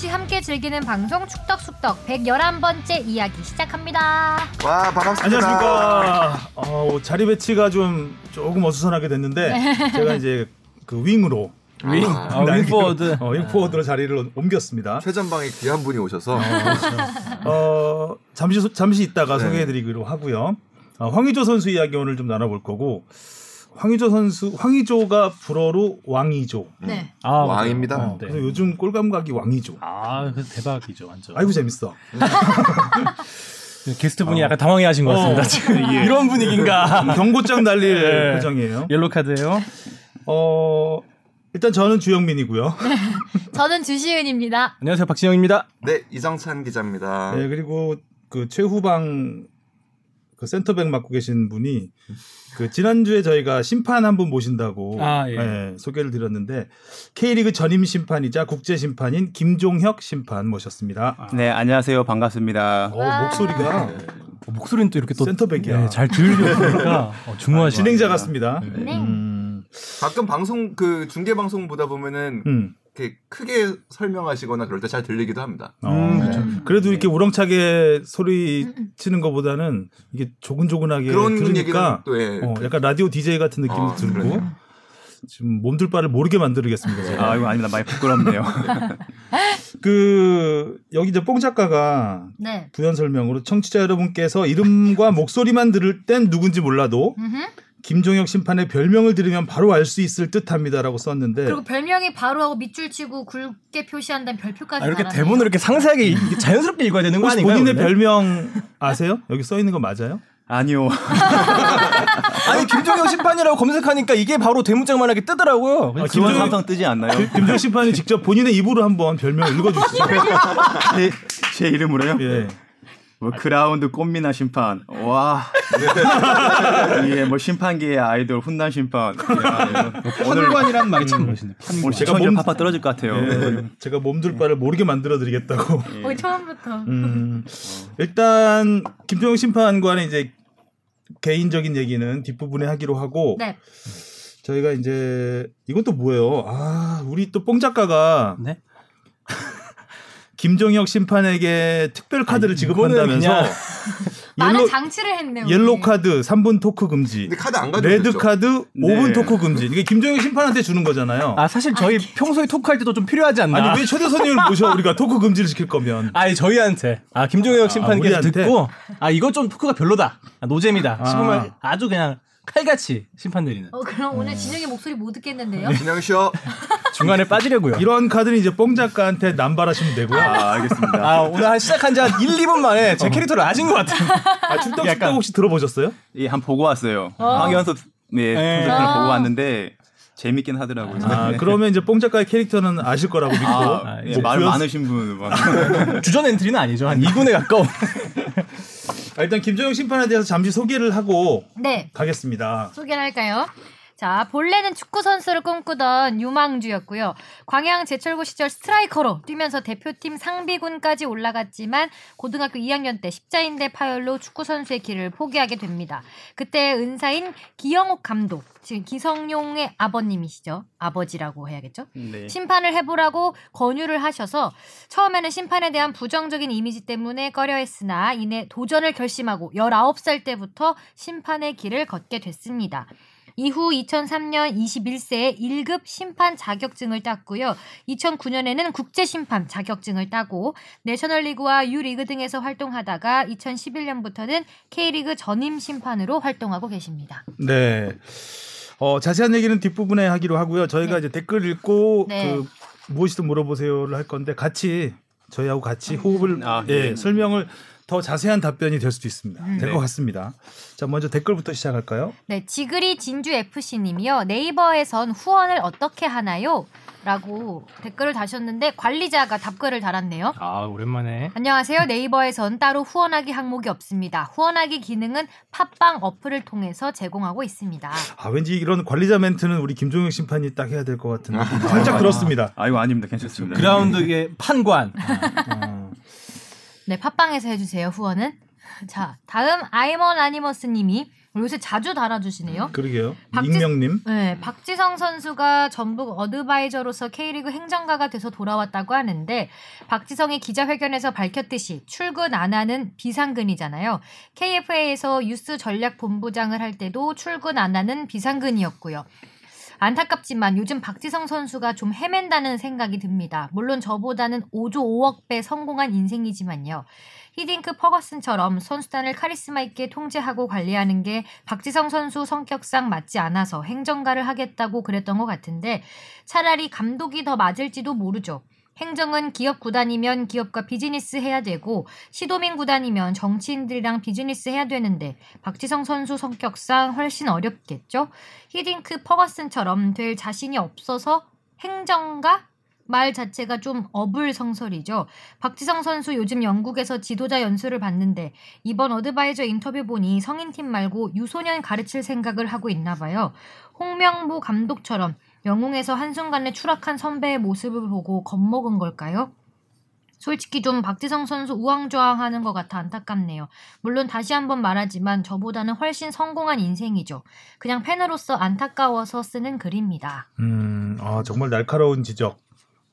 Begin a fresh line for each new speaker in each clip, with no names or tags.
없이 함께 즐기는 방송 축덕숙덕 111번째 이야기 시작합니다.
와 반갑습니다.
안녕하십니까. 어, 자리 배치가 좀 조금 어수선하게 됐는데 제가 이제 그 윙으로
윙,
아,
아, 윙포워드.
어, 윙 포워드로 자리를 옮겼습니다.
최전방에 귀한 분이 오셔서
어, 잠시 소- 잠시 있다가
네.
소개해드리기로 하고요. 어, 황의조 선수 이야기 오늘 좀 나눠볼 거고 황의조 선수 황의조가 불어로 왕이조.
네.
아,
왕입니다.
어,
네.
그래서 요즘 골감각이 왕이조.
아, 그 대박이죠, 완전.
아이고 재밌어.
게스트 분이 약간 당황해하신 것 같습니다.
어.
지금 이런 분위기인가?
경고장 날릴
네.
표정이에요.
옐로 카드예요.
어, 일단 저는 주영민이고요.
저는 주시은입니다.
안녕하세요, 박진영입니다.
네 이정찬 기자입니다.
네, 그리고 그 최후방 그 센터백 맡고 계신 분이 그 지난주에 저희가 심판 한 분 모신다고
아, 예.
예, 소개를 드렸는데 K리그 전임 심판이자 국제 심판인 김종혁 심판 모셨습니다.
네, 안녕하세요. 반갑습니다.
어,
와.
목소리가
어, 목소리는 또 이렇게 또
센터백이야.
네, 잘 들리니까 어, 중후하시
진행자 같습니다.
네.
음,
가끔 방송 그 중계 방송 보다 보면은
음.
이렇게 크게 설명하시거나 그럴 때 잘 들리기도 합니다.
어,
음, 그쵸.
그래도 이렇게 우렁차게 소리 치는 것보다는 이게 조근조근하게 들으니까
또 예.
어, 약간 라디오 DJ 같은 느낌이
아,
들고
그러네요.
지금 몸둘 바를 모르게 만들겠습니다. 제가.
아, 이거 아닙니다. 많이 부끄럽네요.
그 여기 이제 뽕 작가가
네.
부연 설명으로 청취자 여러분께서 이름과 목소리만 들을 땐 누군지 몰라도. 김종혁 심판의 별명을 들으면 바로 알 수 있을 듯합니다라고 썼는데
그리고 별명이 바로 하고 밑줄 치고 굵게 표시한다는 별표까지
아, 이렇게
달았네요.
대본을 이렇게 상세하게 자연스럽게 읽어야 되는 거
혹시
아닌가요?
본인의
원래?
별명 아세요? 여기 써 있는 거 맞아요?
아니요.
아니 김종영 심판이라고 검색하니까 이게 바로 대문짝만하게 뜨더라고요.
아, 김종혁-
삼성 뜨지 않나요?
김종혁 심판이 직접 본인의 입으로 한번 별명 읽어주시죠.
제, 제 이름으로요?
예.
뭐 그라운드 꽃미나 심판. 와. 예, 뭐 심판계의 아이돌 훈남 심판. 야, 이거 오늘
판관이란 말이 참 멋있네. 판관.
오늘
제가 몸-
팍팍 떨어질 것 같아요.
예. 제가 몸둘 바를 모르게 만들어 드리겠다고.
어, 처음부터.
음, 일단 김종혁 심판과는 이제 개인적인 얘기는 뒷부분에 하기로 하고
네.
저희가 이제 또 뭐예요? 아, 우리 또 뽕 작가가
네?
김종혁 심판에게 특별 카드를 지급한다면서
그냥-
많은 장치를 했네요.
옐로 카드 3분 토크 금지.
근데 카드 안 가져오셨죠?
레드 카드 5분
네.
토크 금지. 이게 김종혁 심판한테 주는 거잖아요.
아 사실 저희 평소에 토크할 때도 좀 필요하지 않나?
아니 왜 초대 손님을 모셔 우리가 토크 금지를 시킬 거면
아니 저희한테 아 김종혁 심판께서
우리한테?
듣고 아 이거 좀 토크가 별로다 아, 노잼이다
아.
싶으면 아주 그냥 칼같이 심판 내리는
어, 그럼 오늘 진영의 목소리 못 듣겠는데요?
네.
진영 씨요.
중간에 빠지려고요.
이런 카드는 이제 뽕 작가한테 남발하시면 되고요.
아, 알겠습니다.
아 오늘 한 시작한 지 한 1, 2분 만에 제 캐릭터를 아신 것 같아요.
아, 출동
약간-
축덕 혹시 들어보셨어요?
예, 한 보고 왔어요.
어.
황현섭 네,
네.
아.
보고 왔는데 재밌긴 하더라고요.
아,
네.
그러면 이제 뽕 작가의 캐릭터는 아실 거라고 믿고
아, 예, 뭐말
부연-
많으신 분. 막.
주전 엔트리는 아니죠. 한 2군에 가까운.
아, 일단 김종혁 심판에 대해서 잠시 소개를 하고
네.
가겠습니다.
소개를 할까요? 자, 본래는 축구 선수를 꿈꾸던 유망주였고요. 광양 제철고 시절 스트라이커로 뛰면서 대표팀 상비군까지 올라갔지만 고등학교 2학년 때 십자인대 파열로 축구 선수의 길을 포기하게 됩니다. 그때 은사인 기영옥 감독, 지금 기성용의 아버님이시죠. 아버지라고 해야겠죠?
네.
심판을 해보라고 권유를 하셔서 처음에는 심판에 대한 부정적인 이미지 때문에 꺼려했으나 이내 도전을 결심하고 19살 때부터 심판의 길을 걷게 됐습니다. 이후 2003년 21세에 1급 심판 자격증을 땄고요. 2009년에는 국제 심판 자격증을 따고 내셔널리그와 유리그 등에서 활동하다가 2011년부터는 K리그 전임 심판으로 활동하고 계십니다.
네. 어, 자세한 얘기는 뒷부분에 하기로 하고요. 저희가
네.
이제 댓글 읽고
네.
그 무엇이든 물어보세요를 할 건데 같이 저희하고 같이 호흡을
아,
예,
네.
설명을 더 자세한 답변이 될 수도 있습니다.
음.
될것 같습니다. 자, 먼저 댓글부터 시작할까요?
네, 지그리 진주 FC님이요. 네이버에선 후원을 어떻게 하나요? 라고 댓글을 다셨는데 관리자가 답글을 달았네요.
아 오랜만에.
안녕하세요. 네이버에선 따로 후원하기 항목이 없습니다. 후원하기 기능은 팟빵 어플을 통해서 제공하고 있습니다.
아, 왠지 이런 관리자 멘트는 우리 김종혁 심판이 딱 해야 될 것 같은 느낌 살짝 들었습니다.
아, 이거 아닙니다. 괜찮습니다.
그라운드의 판관.
어,
네, 팟빵에서 해주세요. 후원은. 자, 다음 아이먼 아니머스 님이 요새 자주 달아주시네요.
그러게요.
박지-
익명님.
네, 박지성 선수가 전북 어드바이저로서 K리그 행정가가 돼서 돌아왔다고 하는데 박지성이 기자회견에서 밝혔듯이 출근 안 하는 비상근이잖아요. KFA에서 유스 전략 본부장을 할 때도 출근 안 하는 비상근이었고요. 안타깝지만 요즘 박지성 선수가 좀 헤맨다는 생각이 듭니다. 물론 저보다는 5조 5억 배 성공한 인생이지만요. 히딩크 퍼거슨처럼 선수단을 카리스마 있게 통제하고 관리하는 게 박지성 선수 성격상 맞지 않아서 행정가를 하겠다고 그랬던 것 같은데 차라리 감독이 더 맞을지도 모르죠. 행정은 기업 구단이면 기업과 비즈니스 해야 되고 시도민 구단이면 정치인들이랑 비즈니스 해야 되는데 박지성 선수 성격상 훨씬 어렵겠죠. 히딩크 퍼거슨처럼 될 자신이 없어서 행정가 말 자체가 좀 어불성설이죠. 박지성 선수 요즘 영국에서 지도자 연수를 받는데 이번 어드바이저 인터뷰 보니 성인팀 말고 유소년 가르칠 생각을 하고 있나 봐요. 홍명보 감독처럼 영웅에서 한순간에 추락한 선배의 모습을 보고 겁먹은 걸까요? 솔직히 좀 박지성 선수 우왕좌왕하는 것 같아 안타깝네요. 물론 다시 한번 말하지만 저보다는 훨씬 성공한 인생이죠. 그냥 팬으로서 안타까워서 쓰는 글입니다.
음, 아 정말 날카로운 지적.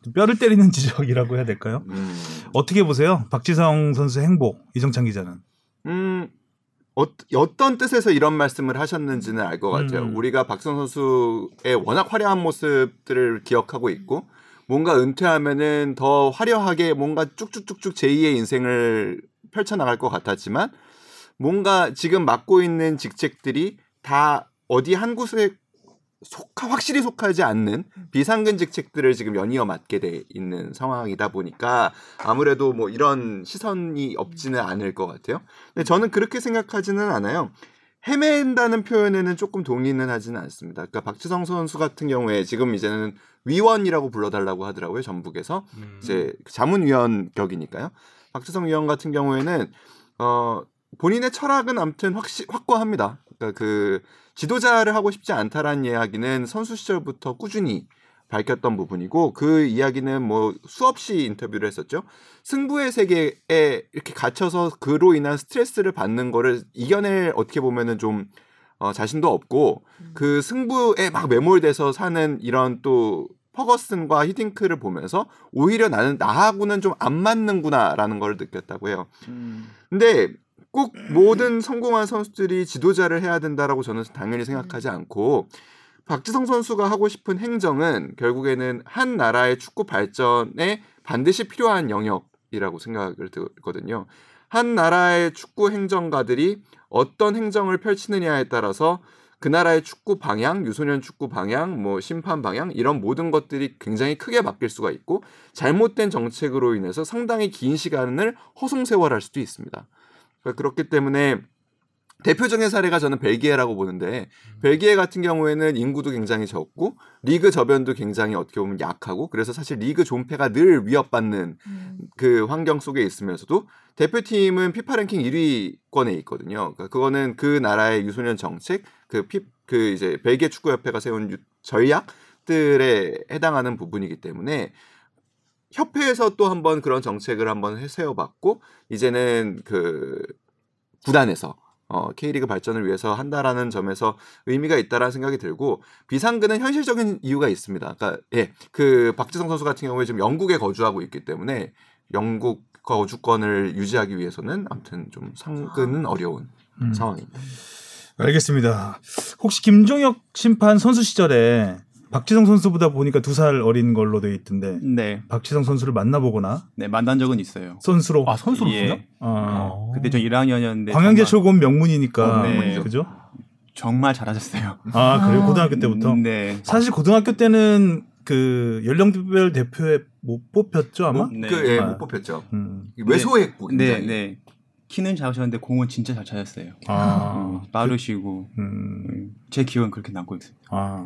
좀 뼈를 때리는 지적이라고 해야 될까요?
음.
어떻게 보세요? 박지성 선수 행복 이정찬 기자는.
음, 어, 어떤 뜻에서 이런 말씀을 하셨는지는 알 것 같아요.
음.
우리가 박성 선수의 워낙 화려한 모습들을 기억하고 있고 뭔가 은퇴하면은 더 화려하게 뭔가 쭉쭉쭉쭉 제2의 인생을 펼쳐나갈 것 같았지만 뭔가 지금 맡고 있는 직책들이 다 어디 한 곳에 속하 확실히 속하지 않는 비상근 직 책들을 지금 연이어 맡게 돼 있는 상황이다 보니까 아무래도 뭐 이런 시선이 없지는 않을 것 같아요. 근데 저는 그렇게 생각하지는 않아요. 헤맨다는 표현에는 조금 동의는 하지는 않습니다. 그러니까 박지성 선수 같은 경우에 지금 이제는 위원이라고 불러달라고 하더라고요 전북에서 이제 자문위원 격이니까요. 박지성 위원 같은 경우에는 어 본인의 철학은 아무튼 확시, 확고합니다. 그러니까 그 지도자를 하고 싶지 않다라는 이야기는 선수 시절부터 꾸준히 밝혔던 부분이고 그 이야기는 뭐 수없이 인터뷰를 했었죠. 승부의 세계에 이렇게 갇혀서 그로 인한 스트레스를 받는 거를 이겨낼 어떻게 보면은 좀 어, 자신도 없고 그 승부에 막 매몰돼서 사는 이런 또 퍼거슨과 히딩크를 보면서 오히려 나는 나하고는 좀 안 맞는구나라는 걸 느꼈다고 해요. 근데 꼭 모든 성공한 선수들이 지도자를 해야 된다라고 저는 당연히 생각하지 않고 박지성 선수가 하고 싶은 행정은 결국에는 한 나라의 축구 발전에 반드시 필요한 영역이라고 생각을 들거든요. 한 나라의 축구 행정가들이 어떤 행정을 펼치느냐에 따라서 그 나라의 축구 방향, 유소년 축구 방향, 뭐 심판 방향 이런 모든 것들이 굉장히 크게 바뀔 수가 있고 잘못된 정책으로 인해서 상당히 긴 시간을 허송세월할 수도 있습니다. 그러니까 그렇기 때문에 대표적인 사례가 저는 벨기에라고 보는데 벨기에 같은 경우에는 인구도 굉장히 적고 리그 저변도 굉장히 어떻게 보면 약하고 그래서 사실 리그 존폐가 늘 위협받는 그 환경 속에 있으면서도 대표팀은 피파 랭킹 1위권에 있거든요. 그러니까 그거는 그 나라의 유소년 정책, 그 피, 그 이제 벨기에 축구 협회가 세운 유, 전략들에 해당하는 부분이기 때문에 협회에서 또 한번 그런 정책을 한번 해- 세워봤고 이제는 그 구단에서 어, K리그 발전을 위해서 한다라는 점에서 의미가 있다라는 생각이 들고 비상근은 현실적인 이유가 있습니다. 그러니까 예, 그 박지성 선수 같은 경우에 지금 영국에 거주하고 있기 때문에 영국 거주권을 유지하기 위해서는 아무튼 좀 상근은 어려운
음.
상황입니다.
알겠습니다. 혹시 김종혁 심판 선수 시절에 박지성 선수보다 보니까 두 살 어린 걸로 돼 있던데
네,
박지성 선수를 만나보거나
네 만난 적은 있어요.
선수로
아 선수로서요?
예.
어,
그때 저 1학년이었는데
광양제
정말,
출고는 명문이니까
어, 네.
그죠?
정말 잘하셨어요.
아 그래요 고등학교 때부터
네.
사실 고등학교 때는 그 연령별 대표에 못 뽑혔죠 아마.
못,
네.
그, 예,
아.
못 뽑혔죠.
음.
외소했고
네. 네. 키는 작으셨는데 공은 진짜 잘 찾았어요.
아,
음, 빠르시고
음,
음, 제 기억은 그렇게 남고 있어요.
아,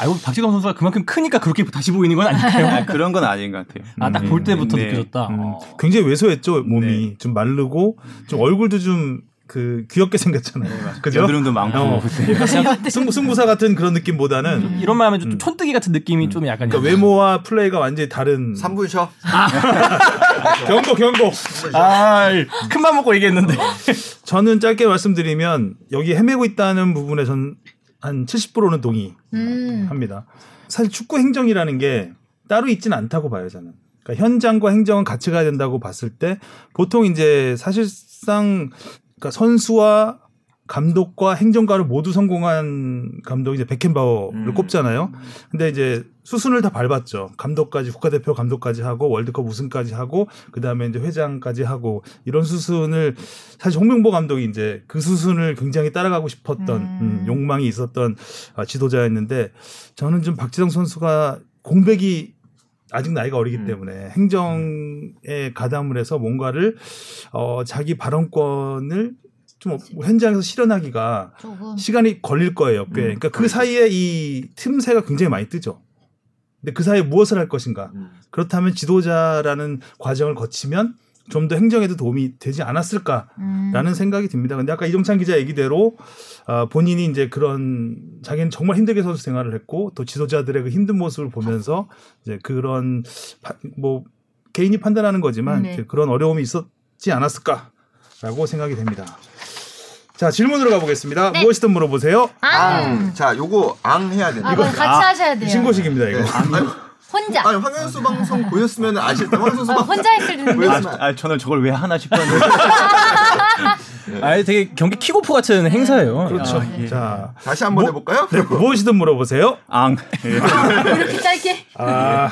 알고 박지성 선수가 그만큼 크니까 그렇게 다시 보이는 건 아닐까요?
아, 그런 건 아닌 것 같아요.
아 딱 볼 때부터
네.
느껴졌다.
음.
어.
굉장히 왜소했죠 몸이
네.
좀 마르고 좀 얼굴도 좀그 귀엽게 생겼잖아요. 그죠?
여드름도 많고
어. 그러니까 승부, 승부사 같은 그런 느낌보다는
이런 말 하면 좀
음.
촌뜨기 같은 느낌이 좀 약간
그러니까 외모와 플레이가 완전히 다른.
3분 쉬어.
경고 경고.
아, 큰맘 먹고 얘기했는데.
저는 짧게 말씀드리면 여기 헤매고 있다는 부분에 전 한 70%는 동의합니다.
음.
사실 축구 행정이라는 게 따로 있지는 않다고 봐요 저는. 그러니까 현장과 행정은 같이 가야 된다고 봤을 때 보통 이제 사실상 그러니까 선수와 감독과 행정가를 모두 성공한 감독이 이제 베켄바워를
음.
꼽잖아요. 근데 이제 수순을 다 밟았죠. 감독까지 국가대표 감독까지 하고 월드컵 우승까지 하고 그다음에 이제 회장까지 하고 이런 수순을 사실 홍명보 감독이 이제 그 수순을 굉장히 따라가고 싶었던
음.
음, 욕망이 있었던 아, 지도자였는데 저는 좀 박지성 선수가 공백이 아직 나이가 어리기
음.
때문에 행정에 가담을 해서 뭔가를 어, 자기 발언권을 좀 현장에서 실현하기가
조금
시간이 걸릴 거예요. 꽤.
음,
그러니까 그. 사이에 이 틈새가 굉장히 많이 뜨죠. 근데 그 사이에 무엇을 할 것인가?
음.
그렇다면 지도자라는 과정을 거치면 좀 더 행정에도 도움이 되지 않았을까라는
음.
생각이 듭니다. 근데 아까 이종찬 기자 얘기대로 아, 본인이 이제 그런 자기는 정말 힘들게 선수 생활을 했고 또 지도자들의 그 힘든 모습을 보면서 이제 그런 파- 뭐 개인이 판단하는 거지만
네.
이제 그런 어려움이 있었지 않았을까라고 생각이 됩니다. 자 질문으로 가보겠습니다.
네.
무엇이든 물어보세요.
앙. 자, 요거 앙 해야 된다.
아, 그럼 같이 하셔야 돼요.
신고식입니다 이거.
네. 아니,
혼자.
아니 황현수 방송 보셨으면 아실 때 황현수
어,
방송
혼자 했을 텐데.
보였으면
아, 저는 저걸 왜 하나 싶었는데.
아, 되게 경기 킥오프 같은 행사예요.
그렇죠.
아, 예.
자
다시 한번
뭐-
해볼까요?
네, 무엇이든 물어보세요.
앙. 예.
이렇게 짧게.
아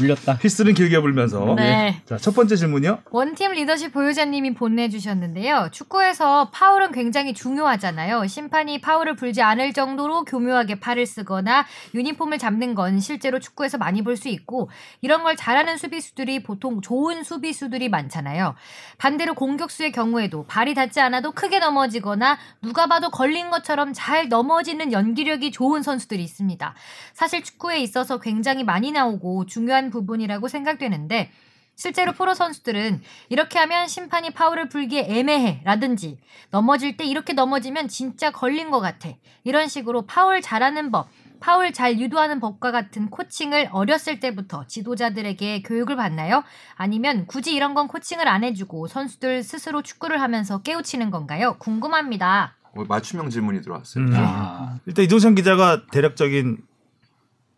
물렸다.
피스는 길게 불면서.
네.
자 첫 번째 질문이요.
원팀 리더십 보유자님이 보내주셨는데요. 축구에서 파울은 굉장히 중요하잖아요. 심판이 파울을 불지 않을 정도로 교묘하게 팔을 쓰거나 유니폼을 잡는 건 실제로 축구에서 많이 볼 수 있고 이런 걸 잘하는 수비수들이 보통 좋은 수비수들이 많잖아요. 반대로 공격수의 경우에도 발이 닿지 않아도 크게 넘어지거나 누가 봐도 걸린 것처럼 잘 넘어지는 연기력이 좋은 선수들이 있습니다. 사실 축구에 있어서 굉장히 많이 나오고 중요한 부분이라고 생각되는데 실제로 프로 선수들은 이렇게 하면 심판이 파울을 불기에 애매해 라든지 넘어질 때 이렇게 넘어지면 진짜 걸린 것 같아 이런 식으로 파울 잘하는 법 파울 잘 유도하는 법과 같은 코칭을 어렸을 때부터 지도자들에게 교육을 받나요? 아니면 굳이 이런 건 코칭을 안 해주고 선수들 스스로 축구를 하면서 깨우치는 건가요? 궁금합니다.
어, 맞춤형 질문이 들어왔어요.
음.
아,
일단 이종찬 기자가 대략적인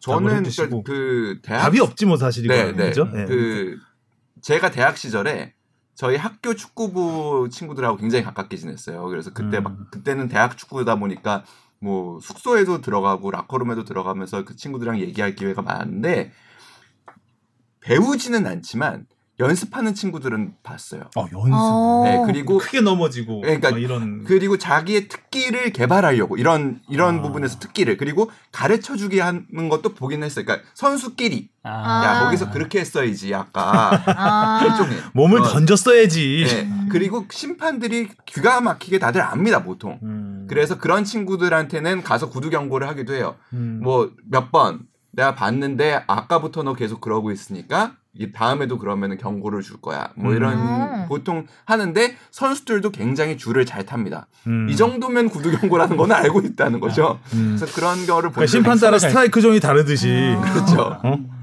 저는
해주시고.
그, 그 대학
답이 없지 뭐 사실 이거
네, 네.
그죠? 네.
그 제가 대학 시절에 저희 학교 축구부 친구들하고 굉장히 가깝게 지냈어요. 그래서 그때
음.
막 그때는 대학 축구다 보니까 뭐 숙소에도 들어가고 라커룸에도 들어가면서 그 친구들이랑 얘기할 기회가 많은데 배우지는 않지만 연습하는 친구들은 봤어요.
어, 연습.
어.
네, 그리고
크게 넘어지고
그러니까
뭐 이런
그리고 자기의 특기를 개발하려고 이런 이런
아.
부분에서 특기를 그리고 가르쳐 주게 하는 것도 보긴 했어요. 그러니까 선수끼리
아.
야 거기서 그렇게 했어야지 아까
아.
일종의
몸을
어,
던졌어야지.
네. 그리고 심판들이 귀가 막히게 다들 압니다 보통.
음.
그래서 그런 친구들한테는 가서 구두 경고를 하기도 해요.
음.
뭐몇 번 내가 봤는데 아까부터 너 계속 그러고 있으니까 이 다음에도 그러면은 경고를 줄 거야. 뭐 이런
음.
보통 하는데 선수들도 굉장히 줄을 잘 탑니다.
음.
이 정도면 구두 경고라는 건 알고 있다는 거죠.
음.
그래서 그런 거를
그러니까
보면
심판 따라
잘-
스트라이크 존이 다르듯이.
아.
그렇죠.
어?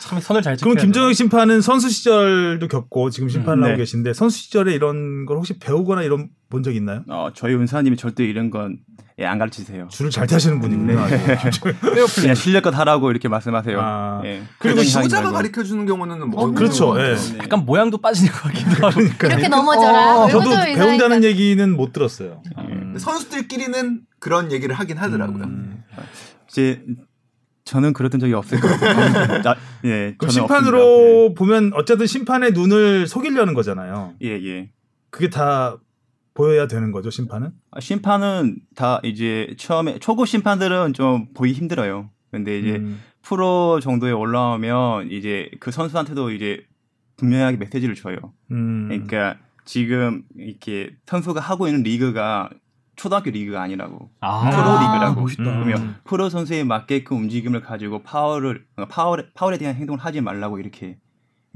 참 선을 잘
그럼
지켜야
김종혁 심판은 선수 시절도 겪고 지금 심판을
음,
하고
네.
계신데 선수 시절에 이런 걸 혹시 배우거나 이런 본 적 있나요?
어, 저희 은사님이 절대 이런 건 예, 안 가르치세요.
줄을 잘 타시는 분이구나.
네. 그냥 실력껏 하라고 이렇게 말씀하세요.
아.
예.
그리고 지도자가
말고.
가르쳐 주는 경우는 뭐
어,
그렇죠.
네.
예.
네.
약간 모양도 빠지는 것 같기도 하고.
이렇게 넘어져라.
어,
저도. 배운다는 얘기는 못 들었어요.
음.
선수들끼리는 그런 얘기를 하긴 하더라고요.
음.
이제 저는 그랬던 적이 없을 것 같아요. 나- 예, 저는
심판으로 보면 어쨌든 심판의 눈을 속이려는 거잖아요.
예, 예.
그게 다 보여야 되는 거죠, 심판은?
아, 심판은 다 이제 처음에 초급 심판들은 좀 보기 힘들어요. 근데 이제
음.
프로 정도에 올라오면 이제 그 선수한테도 이제 분명하게 메시지를 줘요.
음.
그러니까 지금 이렇게 선수가 하고 있는 리그가 초등학교 리그가 아니라고
아,
프로 리그라고.
멋있다.
음.
그러면 프로 선수에 맞게끔 움직임을 가지고 파울을 어, 파울 파울에 대한 행동을 하지 말라고 이렇게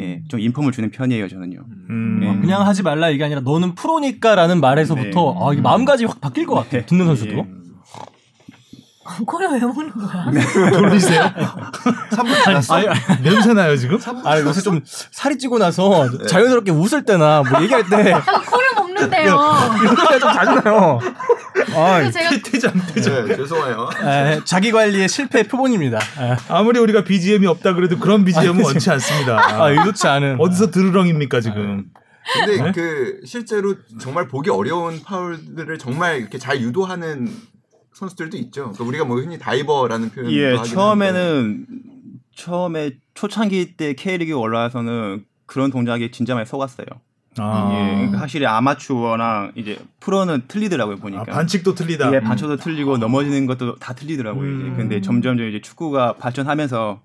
예, 좀 인폼을 주는 편이에요 저는요.
음.
예.
그냥 하지 말라 이게 아니라 너는 프로니까라는 말에서부터
네.
아, 이게 마음가짐이 확 바뀔 것 같아. 요 듣는 선수도.
예.
코를 왜 먹는 거야?
돌리세요?
3분 지났어?
아니,
냄새 나요 지금?
아 요새 좀 살이 찌고 나서 자연스럽게 웃을 때나 뭐 얘기할
때형 코를 먹는데요.
이렇게 좀 자주 나요. 아,
제가
퇴장 퇴장.
네, 죄송해요.
에, 자기 관리의 실패 표본입니다. 에.
아무리 우리가 BGM이 없다 그래도 그런 BGM은 원치 않습니다.
아, 의도치 않은.
어디서 드르렁입니까 지금?
근데 그 실제로 정말 보기 어려운 파울들을 정말 이렇게 잘 유도하는 선수들도 있죠. 그러니까 우리가 뭐 흔히 다이버라는 표현을
예. 처음에는 처음에 초창기 때 K리그 올라와서는 그런 동작이 진짜 많이 속았어요.
아,
예, 그러니까 확실히 아마추어랑 이제 프로는 틀리더라고요 보니까.
아, 반칙도 틀리다.
예, 반초도 틀리고 넘어지는 것도 다 틀리더라고요. 이제.
음.
근데 점점 이제 축구가 발전하면서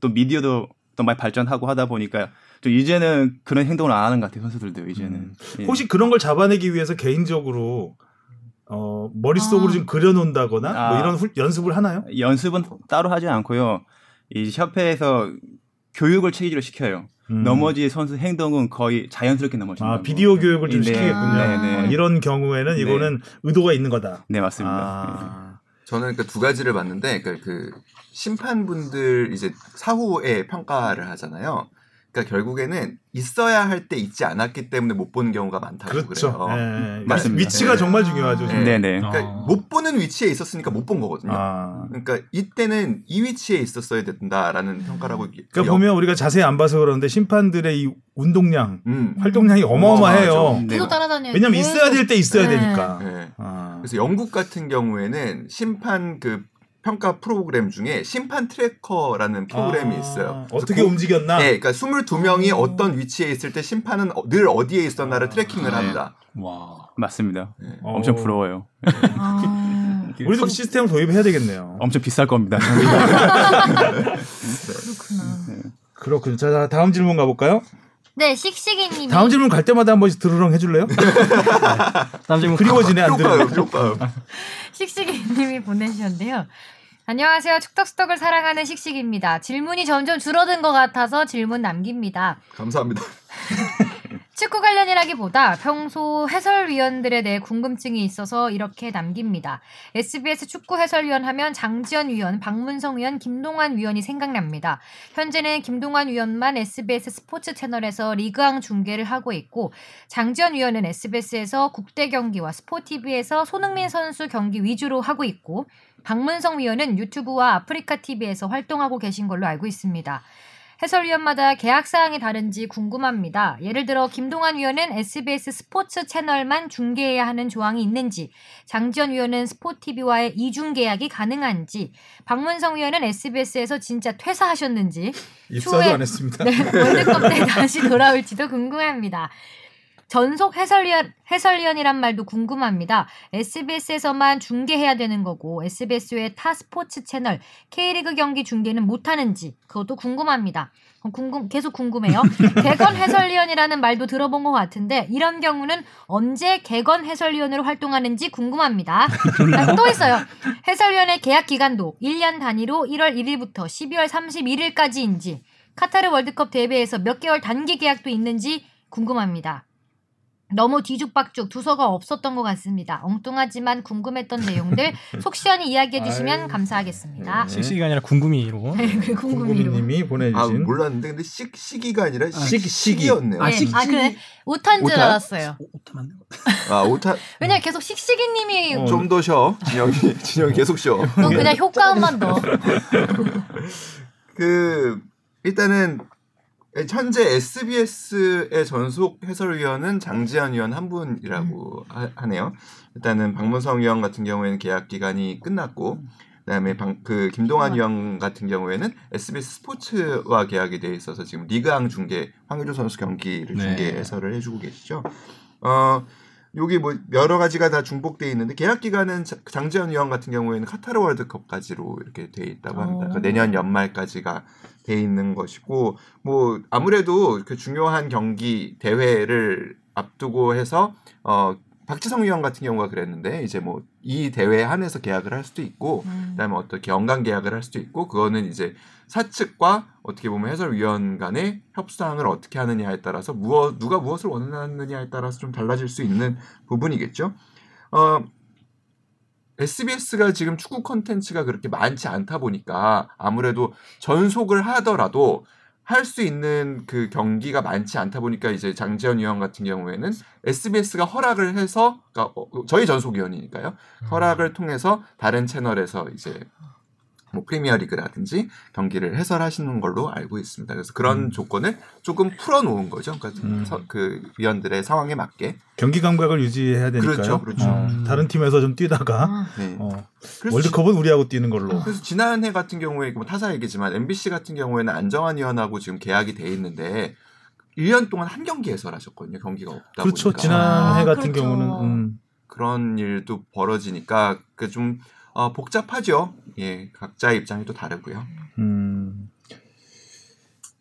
또 미디어도 더 많이 발전하고 하다 보니까 또 이제는 그런 행동을 안 하는 것 같아요 선수들도 이제는.
음.
예.
혹시 그런 걸 잡아내기 위해서 개인적으로 어, 머릿속으로
아.
좀 그려놓는다거나 뭐
아.
이런 훌- 연습을 하나요?
연습은 따로 하지 않고요. 이 협회에서 교육을 체계적으로 시켜요.
음.
넘어지 선수 행동은 거의 자연스럽게 넘어진다.
아 비디오 교육을 좀
네.
시키겠군요.
네,
네.
어, 이런 경우에는
네.
이거는 의도가 있는 거다.
네 맞습니다.
아,
저는 그러니까 두 가지를 봤는데 그러니까 그 심판분들 이제 사후에 평가를 하잖아요. 그러니까 결국에는 있어야 할 때 있지 않았기 때문에 못 보는 경우가 많다고
그렇죠.
그래요.
예, 예.
맞습니다.
위치가
네.
정말 중요하죠.
아.
지금.
네, 네.
그러니까
어.
못 보는 위치에 있었으니까 못 본 거거든요.
아.
그러니까 이때는 이 위치에 있었어야 된다라는 있-
그러니까 보면 우리가 자세히 안 봐서 그러는데 심판들의 이 운동량,
음.
활동량이 어마어마해요.
어마어마하죠.
네.
계속 따라다녀요.
왜냐면
계속.
있어야 될 때 있어야
네.
되니까.
네.
아.
그래서 영국 같은 경우에는 심판 그 평가 프로그램 중에 심판 tracker라는 프로그램이
아,
있어요.
어떻게
그-
움직였나?
네, 그러니까 22명이
오.
어떤 위치에 있을 때 심판은 어- 늘 어디에 있었나를 tracking을
네.
합니다.
와.
맞습니다.
네.
어.
엄청 부러워요.
아,
우리도 그 시스템을 도입해야 되겠네요.
엄청 비쌀 겁니다.
그렇구나.
그렇군요. 자, 다음 질문 가볼까요?
네, 씩씩이님이
다음 질문 갈 때마다 한 번씩 드르렁 해줄래요?
다음 질문
그리워지네 안.
효과요.
씩씩이님이 보내주셨는데요. 안녕하세요. 축덕수덕을 사랑하는 씩씩입니다. 질문이 점점 줄어든 것 같아서 질문 남깁니다.
감사합니다.
축구 관련이라기보다 평소 해설위원들에 대해 궁금증이 있어서 이렇게 남깁니다. SBS 축구 해설위원 하면 장지현 위원, 박문성 위원, 김동완 위원이 생각납니다. 현재는 김동완 위원만 SBS 스포츠 채널에서 리그왕 중계를 하고 있고 장지현 위원은 SBS에서 국대 경기와 스포티비에서 손흥민 선수 경기 위주로 하고 있고 박문성 위원은 유튜브와 아프리카 TV에서 활동하고 계신 걸로 알고 있습니다. 해설위원마다 계약 사항이 다른지 궁금합니다. 예를 들어 김동완 위원은 SBS 스포츠 채널만 중계해야 하는 조항이 있는지, 장지현 위원은 스포티비와의 이중 계약이 가능한지, 박문성 위원은 SBS에서 진짜 퇴사하셨는지,
입사도
추후에-
안 했습니다.
네, 월드컵 때 다시 돌아올지도 궁금합니다. 전속 해설위원, 해설위원이란 말도 궁금합니다. SBS에서만 중계해야 되는 거고, SBS 외 타 스포츠 채널, K리그 경기 중계는 못하는지, 그것도 궁금합니다. 어, 궁금, 계속 궁금해요. 개건 해설위원이라는 말도 들어본 것 같은데, 이런 경우는 언제 개건 해설위원으로 활동하는지 궁금합니다. 아, 또 있어요. 해설위원의 계약 기간도 1년 단위로 1월 1일부터 12월 31일까지인지, 카타르 월드컵 대회에서 몇 개월 단기 계약도 있는지 궁금합니다. 너무 뒤죽박죽 두서가 없었던 것 같습니다. 엉뚱하지만 궁금했던 내용들 속 시원히 이야기해 주시면
아유.
감사하겠습니다.
네.
씩씩이가 아니라 궁금이로.
네, 그 궁금이로.
궁금이님이
아
보내주신
몰랐는데 근데 식 시기가 아니라
식-
식
시기.
시기였네요.
네. 아, 그래 오탄 줄
오탄?
알았어요.
아 오타
왜냐면 계속 씩씩이님이
어.
좀더 쉬어. 진영이 진영이 계속 쉬어.
또 그냥 효과음만 넣어.
그 일단은 현재 SBS의 전속 해설위원은 장지현 위원 한 분이라고 하, 하네요. 일단은 박문성 위원 같은 경우에는 계약 기간이 끝났고 그다음에 방, 그 김동완 위원 같은 경우에는 SBS 스포츠와 계약이 돼 있어서 지금 리그왕 중계 황의조 선수 경기를
네.
중계 해설을 해주고 계시죠. 어 여기 뭐 여러 가지가 다 중복돼 있는데 계약 기간은 자- 장지현 위원 같은 경우에는 카타르 월드컵까지로 이렇게 돼 있다고 합니다.
오.
그러니까 내년 연말까지가 돼 있는 것이고 뭐 아무래도 그 중요한 경기 대회를 앞두고 해서 어 박지성 위원 같은 경우가 그랬는데 이제 뭐 이 대회에 한해서 계약을 할 수도 있고
음.
그다음에 어떻게 연간 계약을 할 수도 있고 그거는 이제 사측과 어떻게 보면 해설위원 간의 협상을 어떻게 하느냐에 따라서 무엇 누가 무엇을 원하느냐에 따라서 좀 달라질 수 있는 부분이겠죠. 어 SBS가 지금 축구 콘텐츠가 그렇게 많지 않다 보니까 아무래도 전속을 하더라도 할 수 있는 그 경기가 많지 않다 보니까 이제 장지현 위원 같은 경우에는 SBS가 허락을 해서 그러니까 어, 저희 전속 위원이니까요. 허락을 통해서 다른 채널에서 이제 뭐 프리미어리그라든지 경기를 해설하시는 걸로 알고 있습니다. 그래서 그런 조건을 조금 풀어놓은 거죠. 그러니까
음.
서- 그 위원들의 상황에 맞게.
경기 감각을 유지해야 되니까요.
그렇죠, 그렇죠.
어, 다른 팀에서 좀 뛰다가
아,
네.
어, 월드컵은 우리하고 뛰는 걸로.
그래서 지난해 같은 경우에 뭐 타사 얘기지만 MBC 같은 경우에는 안정환 위원하고 지금 계약이 돼 있는데 1년 동안 한 경기 해설하셨거든요. 경기가 없다
그렇죠.
보니까
지난해
아,
같은
그렇죠.
경우는 음,
그런 일도 벌어지니까 그좀 어, 복잡하죠. 예, 각자의 입장이 또 다르고요.
음.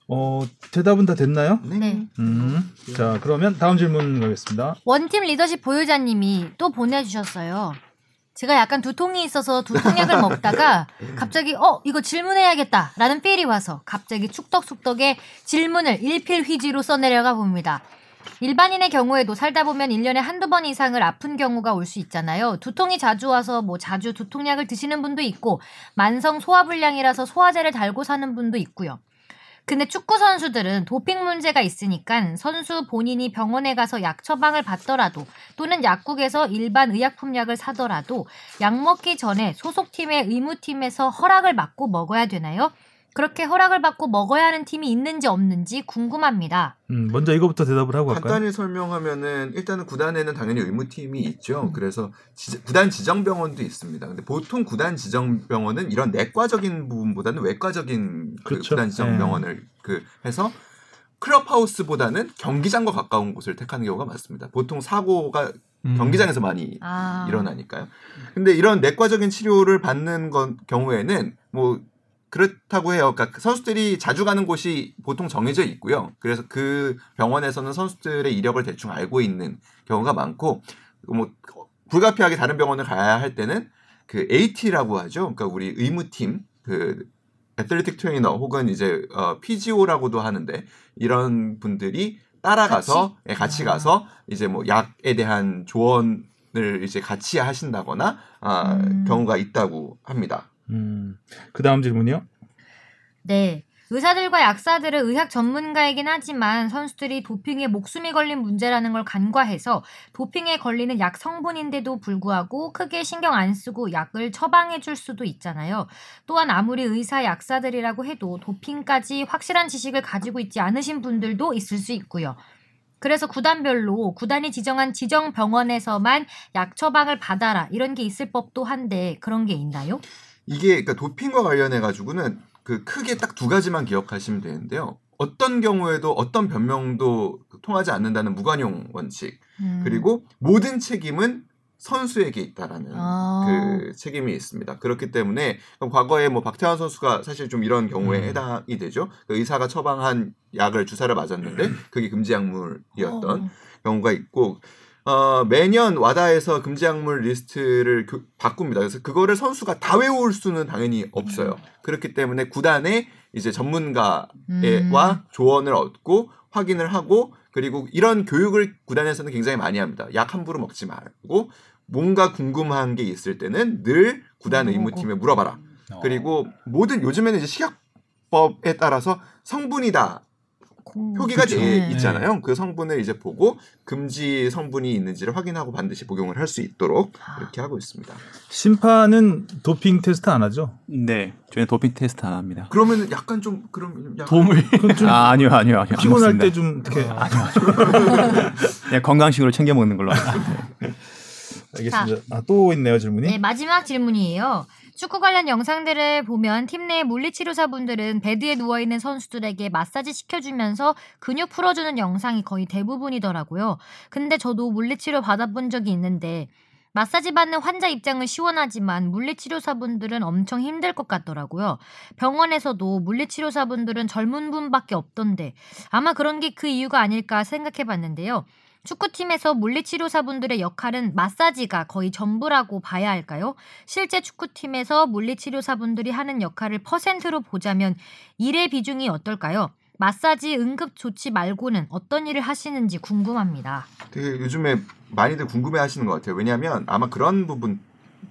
어, 대답은 다 됐나요?
네.
음. 자, 그러면 다음 질문 가겠습니다.
원팀 리더십 보유자님이 또 보내주셨어요. 제가 약간 두통이 있어서 두통약을 먹다가 갑자기 어 이거 질문해야겠다라는 필이 와서 갑자기 축덕숙덕에 질문을 일필휘지로 써내려가 봅니다. 일반인의 경우에도 살다 보면 1년에 한두 번 이상을 아픈 경우가 올 수 있잖아요. 두통이 자주 와서 뭐 자주 두통약을 드시는 분도 있고 만성 소화불량이라서 소화제를 달고 사는 분도 있고요. 근데 축구 선수들은 도핑 문제가 있으니까 선수 본인이 병원에 가서 약 처방을 받더라도 또는 약국에서 일반 의약품 약을 사더라도 약 먹기 전에 소속팀의 의무팀에서 허락을 받고 먹어야 되나요? 그렇게 허락을 받고 먹어야 하는 팀이 있는지 없는지 궁금합니다.
음, 먼저 이거부터 대답을 하고 갈까요?
간단히 설명하면은 일단은 구단에는 당연히 의무팀이 있죠. 그래서 지- 구단 지정병원도 있습니다. 근데 보통 구단 지정병원은 이런 내과적인 부분보다는 외과적인 그
그렇죠.
구단 지정병원을 그 해서 클럽하우스보다는 경기장과 가까운 곳을 택하는 경우가 많습니다. 보통 사고가 경기장에서 많이
아.
일어나니까요. 근데 이런 내과적인 치료를 받는 건 경우에는 뭐 그렇다고 해요. 그러니까 선수들이 자주 가는 곳이 보통 정해져 있고요. 그래서 그 병원에서는 선수들의 이력을 대충 알고 있는 경우가 많고 뭐 불가피하게 다른 병원을 가야 할 때는 그 AT라고 하죠. 그러니까 우리 의무팀 그 athletic trainer 혹은 이제 어, physio라고도 하는데 이런 분들이 따라가서 같이, 같이 가서 이제 뭐 약에 대한 조언을 이제 같이 하신다거나 아,
음.
경우가 있다고 합니다.
음. 그 다음 질문이요.
네. 의사들과 약사들은 의학 전문가이긴 하지만 선수들이 도핑에 목숨이 걸린 문제라는 걸 간과해서 도핑에 걸리는 약 성분인데도 불구하고 크게 신경 안 쓰고 약을 처방해 줄 수도 있잖아요. 또한 아무리 의사 약사들이라고 해도 도핑까지 확실한 지식을 가지고 있지 않으신 분들도 있을 수 있고요. 그래서 구단별로 구단이 지정한 지정 병원에서만 약 처방을 받아라 이런 게 있을 법도 한데 그런 게 있나요?
이게 그러니까 도핑과 관련해 가지고는 그 크게 딱 두 가지만 기억하시면 되는데요. 어떤 경우에도 어떤 변명도 통하지 않는다는 무관용 원칙
음.
그리고 모든 책임은 선수에게 있다라는
아.
그 책임이 있습니다. 그렇기 때문에 과거에 뭐 박태환 선수가 사실 좀 이런 경우에
음.
해당이 되죠. 그 의사가 처방한 약을 주사를 맞았는데 그게 금지 약물이었던
어.
경우가 있고 어, 매년 와다에서 금지 약물 리스트를 교- 바꿉니다. 그래서 그거를 선수가 다 외울 수는 당연히 없어요. 그렇기 때문에 구단의 이제 전문가와
음.
조언을 얻고 확인을 하고 그리고 이런 교육을 구단에서는 굉장히 많이 합니다. 약 함부로 먹지 말고 뭔가 궁금한 게 있을 때는 늘 구단. 의무팀에 물어봐라. 그리고 모든 요즘에는 이제 식약법에 따라서 성분이다
공-
표기가
그쵸.
돼
네.
있잖아요. 그 성분을 이제 보고 금지 성분이 있는지를 확인하고 반드시 복용을 할 수 있도록 이렇게 하고 있습니다.
심판은 도핑 테스트 안 하죠?
네, 저희는 도핑 테스트 안 합니다.
그러면 약간 좀 그럼 약간
도움을
좀
아, 아니요, 아니요, 아니요. 안
피곤할. 때 좀 이렇게
그냥 건강식으로 챙겨 먹는 걸로. 알겠습니다.
알겠습니다. 아, 또 있네요 질문이.
네, 마지막 질문이에요. 축구 관련 영상들을 보면 팀 내 물리치료사분들은 베드에 누워있는 선수들에게 마사지 시켜주면서 근육 풀어주는 영상이 거의 대부분이더라고요. 근데 저도 물리치료 받아본 적이 있는데 마사지 받는 환자 입장은 시원하지만 물리치료사분들은 엄청 힘들 것 같더라고요. 병원에서도 물리치료사분들은 젊은 분밖에 없던데 아마 그런 게 그 이유가 아닐까 생각해 봤는데요. 축구팀에서 물리치료사분들의 역할은 마사지가 거의 전부라고 봐야 할까요? 실제 축구팀에서 물리치료사분들이 하는 역할을 퍼센트로 보자면 일의 비중이 어떨까요? 마사지 응급 조치 말고는 어떤 일을 하시는지 궁금합니다.
되게 요즘에 많이들 궁금해 하시는 것 같아요. 왜냐하면 아마 그런 부분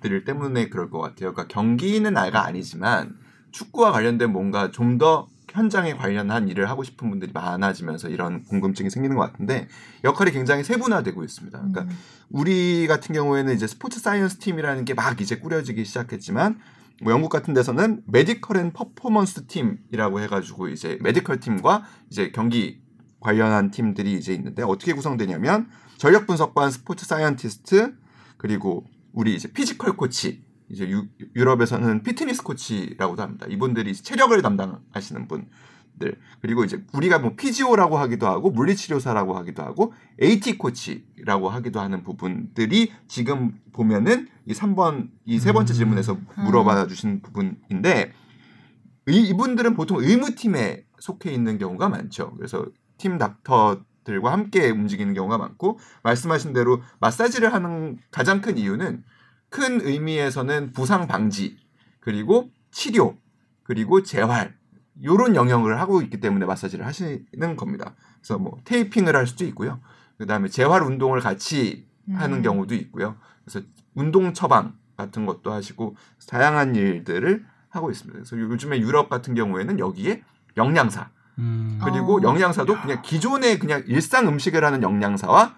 부분들 때문에 그럴 것 같아요. 그러니까 경기는 알가 아니지만 축구와 관련된 뭔가 좀 더 현장에 관련한 일을 하고 싶은 분들이 많아지면서 이런 궁금증이 생기는 것 같은데 역할이 굉장히 세분화되고 있습니다. 그러니까
음.
우리 같은 경우에는 이제 sports science 팀이라는 게 막 이제 꾸려지기 시작했지만 뭐 영국 같은 데서는 medical and performance team이라고 해가지고 이제 medical 팀과 이제 경기 관련한 팀들이 이제 있는데 어떻게 구성되냐면 전력 분석관, sports scientist 그리고 우리 이제 physical 코치 이제 유, 유럽에서는 피트니스 코치라고도 합니다. 이분들이 체력을 담당하시는 분들 그리고 이제 우리가 뭐 physio라고 하기도 하고 물리치료사라고 하기도 하고 AT 코치라고 하기도 하는 부분들이 지금 보면은 이 3번 이 세 번째 질문에서 물어봐 주신 부분인데 이, 이분들은 보통 의무팀에 속해 있는 경우가 많죠. 그래서 팀 닥터 들과 함께 움직이는 경우가 많고 말씀하신 대로 마사지를 하는 가장 큰 이유는 큰 의미에서는 부상 방지 그리고 치료 그리고 재활 요런 영역을 하고 있기 때문에 마사지를 하시는 겁니다. 그래서 뭐 테이핑을 할 수도 있고요. 그다음에 재활 운동을 같이 하는
음.
경우도 있고요. 그래서 운동 처방 같은 것도 하시고 다양한 일들을 하고 있습니다. 그래서 요즘에 유럽 같은 경우에는 여기에 영양사
음.
그리고
어.
영양사도 그냥 기존의 그냥 일상 음식을 하는 영양사와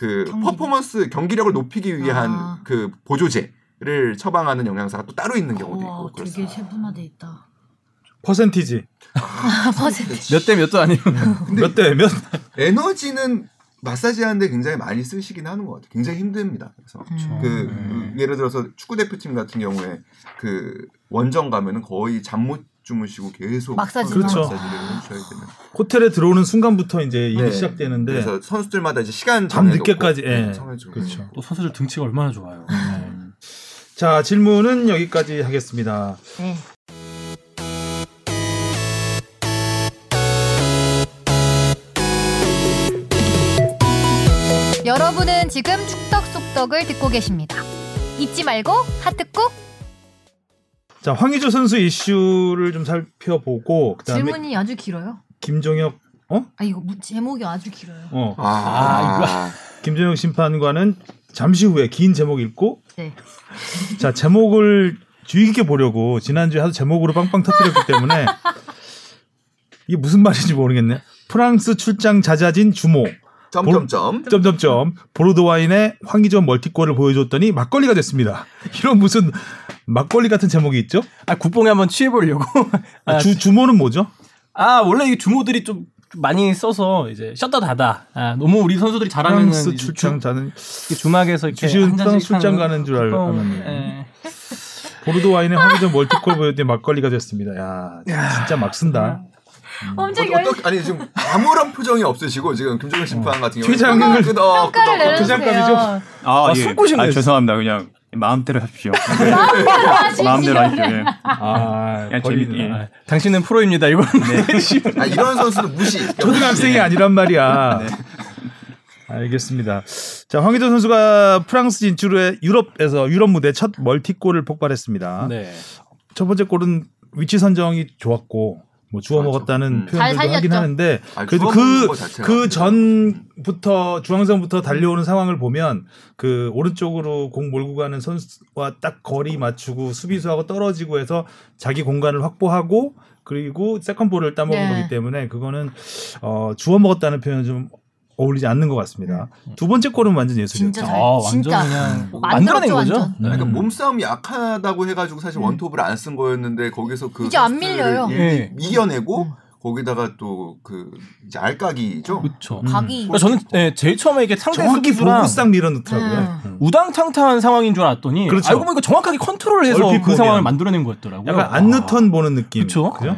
그
경기.
퍼포먼스 경기력을 높이기 위한
아.
그 보조제를 처방하는 영양사가 또 따로 있는 경우도
와,
있고
되게
그렇습니다.
세분화돼 있다.
퍼센티지
아, 퍼센트.
몇대 몇도 아니고.
몇 대 몇?
에너지는 마사지 하는데 굉장히 많이 쓰시긴 하는 것 같아요. 굉장히 힘듭니다. 그래서
음.
그 예를 들어서 축구 대표팀 같은 경우에 그 원정 가면은 거의 잠 못 주무시고 계속
마사지.
그렇죠.
마사지를 해주셔야 되는.
호텔에 들어오는 순간부터 이제 일이
네.
시작되는데
그래서 선수들마다 이제 시간
밤
정해놓고
늦게까지, 예.
정해주고.
그렇죠.
또 선수들 등치가 얼마나 좋아요.
자 질문은 여기까지 하겠습니다.
네. 여러분은 지금 축덕 속덕을 듣고 계십니다. 잊지 말고 하트 꾹.
자 황의조 선수 이슈를 좀 살펴보고 그다음에
질문이 아주 길어요.
김종혁 어?
아 이거 무- 제목이 아주 길어요.
어
아,
김종혁 심판관은 잠시 후에 긴 제목 읽고
네.
자 제목을 주의 깊게 보려고 지난주에 하도 제목으로 빵빵 터뜨렸기 때문에 이게 무슨 말인지 모르겠네. 프랑스 출장 잦아진 주모
점점점.
점점점 보르도 와인의 황의조 멀티골을 보여줬더니 막걸리가 됐습니다. 이런 무슨 막걸리 같은 제목이 있죠?
아, 국뽕에 한번 취해보려고.
아,
아,
주 주모는 뭐죠?
아, 원래 이 주모들이 좀 많이 써서 이제 쉬었다 닫아. 아, 너무 우리 선수들이 잘하면
프랑스 출장 자는
주막에서 이렇게
주시은 프랑스 출장 가는 줄 알-
국뽕,
알았네.
예.
보르도 와인의 황의조 멀티골 보여줬더니 막걸리가 됐습니다. 야 진짜 막 쓴다.
엄청
어, 아니 지금 아무런 표정이 없으시고 지금 김종현 심판 같은 경우에
퇴장을
끄덕 끄덕
내려주세요.
아,
아,
예. 아, 죄송합니다. 그냥 마음대로 하십시오. 네.
하십시오.
마음대로 하십시오. 예.
아
그냥 재밌- 예.
아,
당신은 프로입니다. 이거.
아, 이런 선수는 무시.
초등학생이 아니란 말이야. 알겠습니다. 자 황의조 선수가 프랑스 진출에 유럽에서 유럽 무대 첫 멀티골을 폭발했습니다.
네.
첫 번째 골은 위치 선정이 좋았고 뭐 주워
그렇죠.
먹었다는
음.
잘
표현들도 하긴. 하는데
아,
그래도
먹는
그 그. 전부터 중앙선부터 달려오는 상황을 보면 그 오른쪽으로 공 몰고 가는 선수와 딱 거리 맞추고 수비수하고 떨어지고 해서 자기 공간을 확보하고 그리고 세컨볼을 따먹은
네.
거기 때문에 그거는 어 주워 먹었다는 표현은 좀 어울리지 않는 것 같습니다. 두 번째 골은 완전 예술이었죠.
진짜 잘.
아, 완전
진짜.
그냥 만들어낸 거죠.
완전.
그러니까
음.
몸싸움이 약하다고 해가지고 사실 원톱을 안 쓴 거였는데 거기서 그
이제 안 밀려요.
이-
예.
이겨내고
음.
거기다가 또 그 이제 알까기죠.
그렇죠.
음.
각이.
그러니까 저는 네, 제일 처음에 이게 상대
정확히
수비수랑
보고 싹 밀어넣더라고요.
음.
음.
우당탕탕한 상황인 줄 알았더니
그렇죠.
알고 보니까 정확하게 컨트롤을 해서 그
보면.
상황을 만들어낸 거였더라고요.
약간 안누턴 보는 느낌.
그렇죠.
그죠?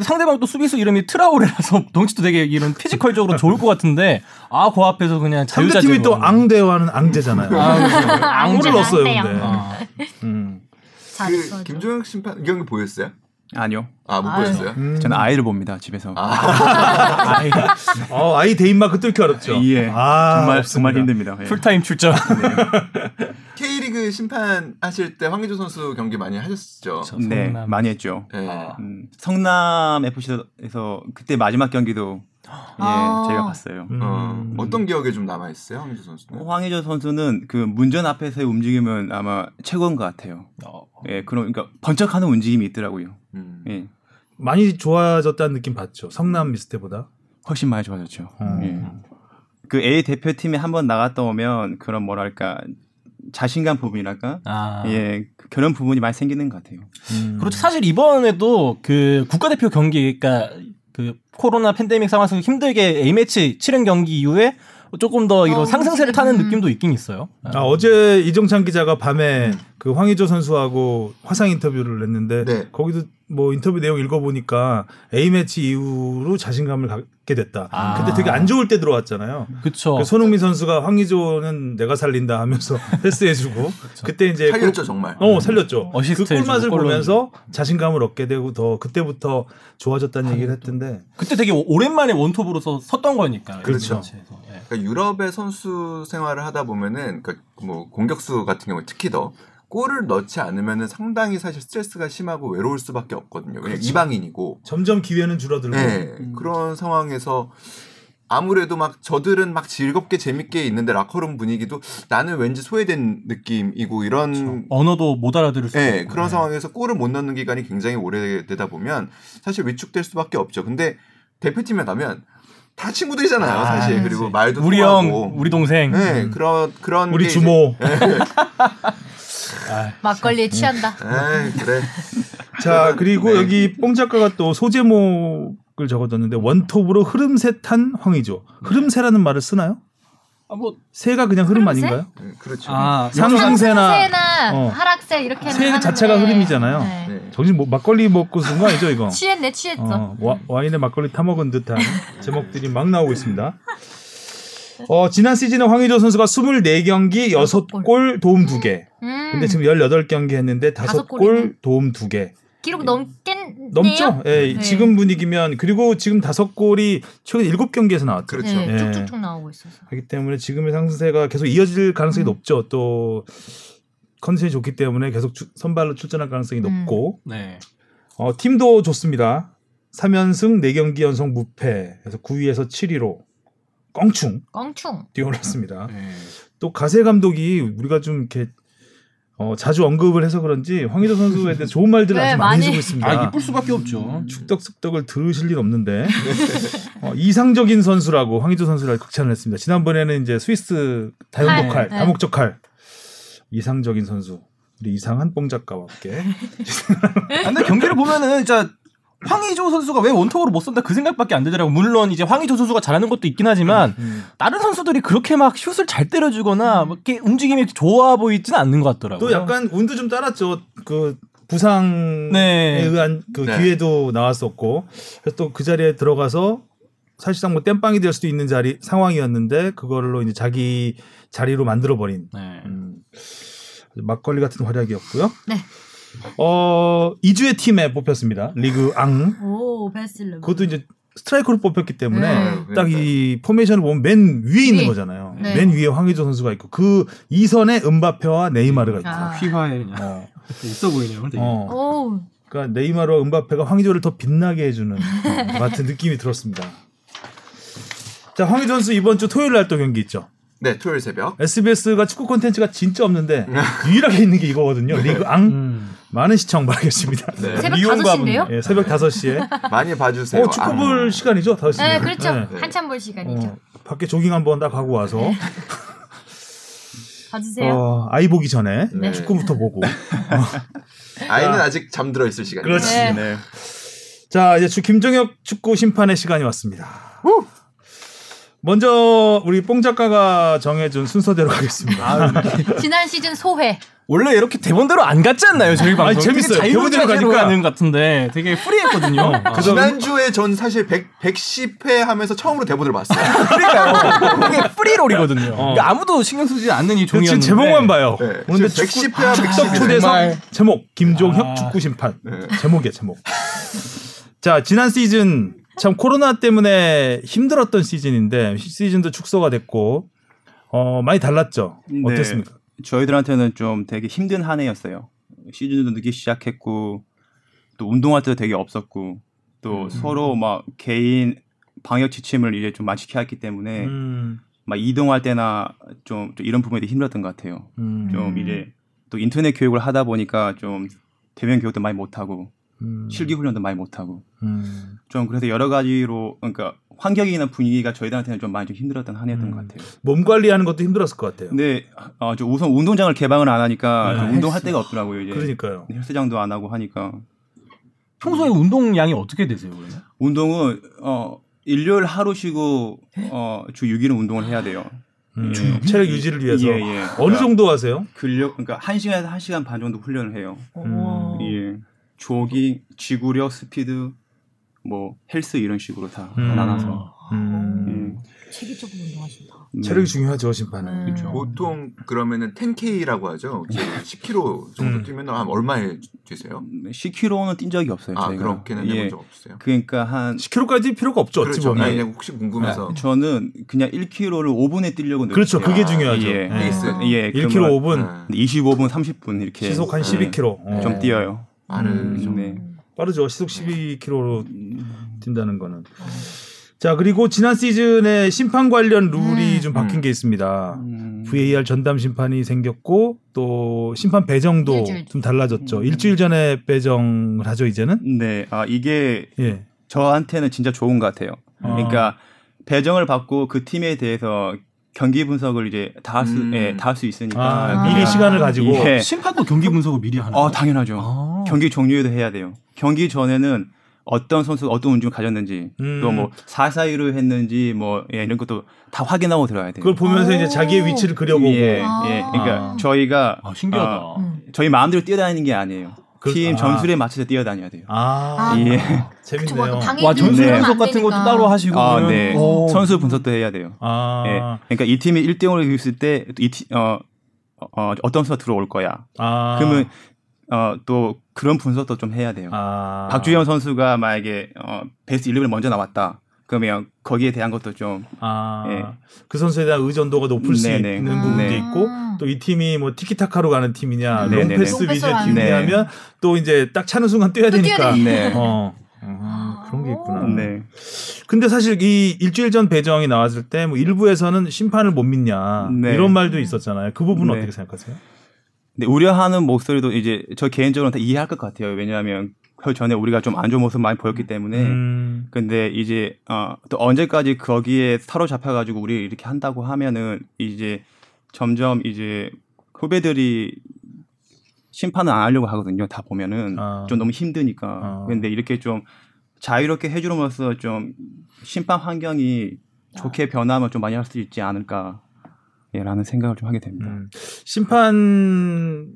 상대방 또 수비수 이름이 트라오레라서 덩치도 되게 이런 physical적으로 좋을 것 같은데 아 그 앞에서 그냥 자유자
상대팀이 또 앙대와는 앙제잖아요.
아.
앙을 넣었어요. 근데.
아,
음.
그 김종현 심판 이 경기 보였어요?
아니요.
아못
아유.
보였어요?
음.
저는 아이를 봅니다. 집에서.
아 이,
어, 아이 대인마크 뚫기 어렵죠.
예.
아,
정말
없습니다.
정말 힘듭니다. 예.
풀타임 출전.
K리그 심판 하실 때 황의조 선수 경기 많이 하셨죠?
네. 많이 했죠.
네.
아.
음, 성남 FC에서 그때 마지막 경기도
아.
제가 봤어요.
음.
어, 어떤 기억에 좀 남아 있어요, 황희조 선수는?
황의조 선수는 그 문전 앞에서의 움직임은 아마 최고인 것 같아요.
어.
예, 그런 그러니까 번쩍하는 움직임이 있더라고요.
음.
예,
많이 좋아졌다는 느낌 받죠. 성남 미스 때보다.
훨씬 많이 좋아졌죠.
음.
예. 그 A 대표팀에 한번 나갔다 오면 그런 뭐랄까 자신감 부분이랄까,
아.
예, 그런 부분이 많이 생기는 것 같아요.
음.
그렇죠. 사실 이번에도 그 국가대표 경기, 그러니까 그 코로나 팬데믹 상황에서 힘들게 A 매치 치른 경기 이후에 조금 더 이런
어,
상승세를. 타는
음.
느낌도 있긴 있어요.
아, 어제 이정찬 기자가 밤에 그 황의조 선수하고 화상 인터뷰를 했는데
네.
거기도 뭐 인터뷰 내용 읽어보니까 A 매치 이후로 자신감을 갖게 됐다.
아.
근데 되게 안 좋을 때 들어왔잖아요.
그렇죠.
그 손흥민 선수가 황의조는 내가 살린다 하면서 패스해주고 그때 이제
살렸죠 정말.
어 살렸죠.
어시스트
그 꿀맛을 보면서 자신감을 얻게 되고 더 그때부터 좋아졌다는 얘기를 했던데
그때 되게 오- 오랜만에 원톱으로 서 섰던 거니까.
그렇죠.
예.
그러니까 유럽의 선수 생활을 하다 보면은 그뭐 공격수 같은 경우 특히 더 골을 넣지 않으면은 상당히 사실 스트레스가 심하고 외로울 수밖에 없거든요.
그렇죠.
이방인이고.
점점 기회는 줄어들고
네, 그런 상황에서 아무래도 막 저들은 막 즐겁게 재밌게 있는데 라커룸 분위기도 나는 왠지 소외된 느낌이고 이런
언어도 못 알아들을 수
네,
있고.
그런
예.
상황에서 골을 못 넣는 기간이 굉장히 오래되다 보면 사실 위축될 수밖에 없죠. 근데 대표팀에 가면 다 친구들이잖아요,
아,
사실.
그치.
그리고 말도
우리
통하고.
형, 우리 동생.
네, 그런 그런
우리
게 이제-
주 모.
아,
막걸리에 취한다.
에이, 그래.
자 그리고
네.
여기 뽕 작가가 또 소제목을 적어뒀는데 원톱으로 흐름새 탄 황의조. 흐름새라는 말을 쓰나요?
아, 뭐,
새가 그냥 흐름
흐름새?
아닌가요?
네, 그렇죠.
아,
상승세나
상승세나
어.
하락세 이렇게
새
하는데.
자체가 흐름이잖아요.
네.
네.
정신 뭐 막걸리 먹고 쓴 거 아니죠 이거?
취했네 취했어.
어, 와, 와인에 막걸리 타 먹은 듯한 제목들이 막 나오고 있습니다. 어, 지난 시즌에 황의조 선수가 24경기 6골 도움 2개.
음.
근데 지금 18경기 했는데
다섯
5골
골이네.
도움 2개.
기록 넘겠네요.
넘죠? 예,
네.
지금 분위기면 그리고 지금 5골이 최근 7경기에서 나왔죠.
그렇죠.
네,
예.
쭉쭉쭉 나오고 있어서.
그렇기 때문에 지금의 상승세가 계속 이어질 가능성이
음.
높죠. 또 컨디션이 좋기 때문에 계속 주- 선발로 출전할 가능성이
음.
높고
네.
어, 팀도 좋습니다. 3연승 4경기 연속 무패. 그래서 9위에서 7위로 껑충
껑충.
뛰어났습니다.
네.
또 가세 감독이 우리가 좀 이렇게 어, 자주 언급을 해서 그런지 황희조 선수에 대해 좋은 말들을
네,
아주 많이
많이.
해주고 있습니다.
아, 이쁠 수밖에 없죠.
축덕 숙덕을 들으실 일 없는데 어, 이상적인 선수라고 황희조 선수를 극찬을 했습니다. 지난번에는 이제 스위스 다용도 칼,
칼, 네.
다목적 칼 이상적인 선수 우리 이상한 뽕 작가와 함께
아, 근데 경기를 보면은 진짜 황의조 선수가 왜 원톱으로 못 쏜다 그 생각밖에 안 들더라고. 물론 이제 황의조 선수가 잘하는 것도 있긴 하지만
음.
다른 선수들이 그렇게 막 슛을 잘 때려주거나 뭐 이렇게 움직임이 좋아 보이지는 않는 것 같더라고요.
또 약간 운도 좀 따랐죠. 그 부상에
네.
의한 그
네.
기회도 나왔었고 그래서 또그 자리에 들어가서 사실상 뭐 땜빵이 될 수도 있는 자리 상황이었는데 그걸로 이제 자기 자리로 만들어 버린
네.
음, 막걸리 같은 활약이었고요.
네.
어 이주의 팀에 뽑혔습니다. 리그 앙.
오 베슬르.
그것도 이제 스트라이커로 뽑혔기 때문에
네.
딱이 포메이션을 보면 맨 위에 있는
위.
거잖아요.
네.
맨 위에 황의조 선수가 있고 그 이선에 은바페와 네이마르가 있고.
아.
휘화에 그냥
어.
있어 보이네요. 되게.
어.
오.
그러니까 네이마르와 은바페가 황의조를 더 빛나게 해주는 것 같은 느낌이 들었습니다. 자, 황의조 선수 이번 주 토요일 날 또 경기 있죠.
네, 토요일 새벽.
SBS가 축구 콘텐츠가 진짜 없는데 유일하게 있는 게 이거거든요. 리그 앙
음.
많은 시청 바라겠습니다.
네.
새벽
미용과
5시인데요?
예, 새벽 5시에.
많이 봐주세요.
어, 축구 볼 시간이죠, 5시.
네, 그렇죠.
네.
한참 볼 시간이죠.
어, 밖에 조깅 한번 딱 하고 와서
봐주세요.
어, 아이 보기 전에
네.
축구부터 보고.
아, 아이는 아직 잠들어 있을 시간이에요.
그렇지.
네.
네.
자, 이제 주 김정혁 축구 심판의 시간이 왔습니다. 먼저 우리 뽕 작가가 정해준 순서대로 가겠습니다.
지난 시즌 소회.
원래 이렇게 대본대로 안 갔지 않나요? 저희 방송.
아니, 재밌어요.
되게
대본대로 가니까.
것 같은데 되게 프리했거든요. 아.
그래서
지난주에 전 사실 100, 110회 하면서 처음으로 대본을 봤어요.
그러니까요. 이게 프리롤이거든요.
어.
그러니까 아무도 신경 쓰지 않는 이
지금
종이었는데.
제목만 봐요.
네.
오늘
지금
축구
110회와
축덕
110회.
초대석. 제목 김종혁
아.
축구 심판
네.
제목이야 제목. 자 지난 시즌 참 코로나 때문에 힘들었던 시즌인데 시즌도 축소가 됐고 어 많이 달랐죠.
네.
어땠습니까?
저희들한테는 좀 되게 힘든 한 해였어요. 시즌도 늦게 시작했고 또 운동할 때도 되게 없었고 또
음.
서로 막 개인 방역 지침을 이제 좀 했기 때문에
음,
막 이동할 때나 좀, 좀 이런 부분이 힘들었던 것 같아요.
음,
좀
음.
이제 또 인터넷 교육을 하다 보니까 좀 대면 교육도 많이 못 하고
음,
실기 훈련도 많이 못 하고
음.
좀 그래서 여러 가지로 그러니까 환경이나 분위기가 저희들한테는 좀 많이 좀 힘들었던 한 해였던
음.
것 같아요.
몸 관리하는 것도 힘들었을 것 같아요.
근데 어, 좀 우선 운동장을 개방을 안 하니까
네,
좀 운동할
헬스.
데가 없더라고요. 이제
그러니까요.
헬스장도 안 하고 하니까
평소에 운동량이 어떻게 되세요, 그러면?
운동은 어 일요일 하루 쉬고 어주 6일은 운동을 해야 돼요.
음,
주
체력 유지를 위해서
예, 예.
어느 정도 하세요?
근력 그러니까 1 시간에서 1 시간 반 정도 훈련을 해요.
오.
예. 조깅, 지구력, 스피드 뭐 헬스 이런 식으로 다
음.
나눠서
음,
예.
체계적으로 운동하신다.
네.
체력이 중요하죠 심판은.
음.
그렇죠.
보통 그러면은 10K라고 하죠. 10km 정도
음.
뛰면 한 얼마에 뛰세요?
10km는 뛴 적이 없어요.
아
저희가.
그렇게는
예.
해본 적 없어요.
그러니까 한
10km까지 필요가 없죠. 어찌
그렇죠.
보면.
아니 그냥 혹시 궁금해서
아, 저는 그냥 1km를 5분에 뛰려고
그렇죠.
노력해요.
그게 중요하죠.
예.
예.
페이스.
예,
1km
그러면
5분,
네.
25분, 30분 이렇게
시속 한
네.
12km. 어.
좀 뛰어요.
빠르죠.
음.
네.
빠르죠. 시속 12km로 뛴다는 거는. 자 그리고 지난 시즌에 심판 관련 룰이
음.
좀 바뀐
음.
게 있습니다.
음.
VAR 전담 심판이 생겼고 또 심판 배정도
일주일
좀 달라졌죠.
음.
일주일 전에 배정을 하죠 이제는.
네. 아, 이게
예.
저한테는 진짜 좋은 것 같아요.
아.
그러니까 배정을 받고 그 팀에 대해서 경기 분석을 이제 다 할 수,
음.
예, 다할수 있으니까.
아,
아.
미리 시간을 가지고.
예.
심판도 경기 분석을 미리 하는
어, 당연하죠.
아.
경기 종료에도 해야 돼요. 경기 전에는 어떤 선수가 어떤 운동을 가졌는지
음.
또뭐 사사이로 했는지 뭐 예, 이런 것도 다 확인하고 들어야 돼요.
그걸 보면서
오.
이제 자기의 위치를 그려보고.
예,
아.
예. 그러니까
아.
저희가
아, 신기하다.
어,
음.
저희 마음대로 뛰어다니는 게 아니에요.
그-
팀
아.
전술에 맞춰서 뛰어다녀야 돼요.
아,
아.
예.
재밌네요.
와 전술
네.
분석 같은 것도 따로 하시고
아, 네.
오.
선수 분석도 해야 돼요.
아,
예. 그러니까 이 팀이 1대 0으로 이겼을 때이 팀, 어, 어, 어떤 선수가 들어올 거야.
아,
그러면 어, 또 그런 분석도 좀 해야 돼요.
아,
박주영 선수가 만약에 어, 베스트 11을 먼저 나왔다. 그러면 거기에 대한 것도 좀
아,
예.
그 선수에 대한 의존도가 높을 수
네네.
있는 부분도
네.
있고 또 이 팀이 뭐 티키타카로 가는 팀이냐,
네네네.
롱패스 위주의 팀이냐면 또 이제 딱 차는 순간 뛰어야 되니까.
되니까.
네.
어. 음, 그런 게 있구나.
네.
근데 사실 이 일주일 전 배정이 나왔을 때 뭐 일부에서는 심판을 못 믿냐
네.
이런 말도 있었잖아요. 그 부분은
네.
어떻게 생각하세요?
근데 우려하는 목소리도 이제 저 개인적으로는 다 이해할 것 같아요. 왜냐하면 그 전에 우리가 좀 안 좋은 모습 많이 보였기 때문에.
음,
근데 이제 어, 또 언제까지 거기에 사로잡혀 가지고 우리 이렇게 한다고 하면은 이제 점점 이제 후배들이 심판을 안 하려고 하거든요. 다 보면은
아.
좀 너무 힘드니까.
아.
근데 이렇게 좀 자유롭게 해주면서 좀 심판 환경이 좋게 변하면 좀 많이 할 수 있지 않을까. 예, 라는 생각을 좀 하게 됩니다.
음. 심판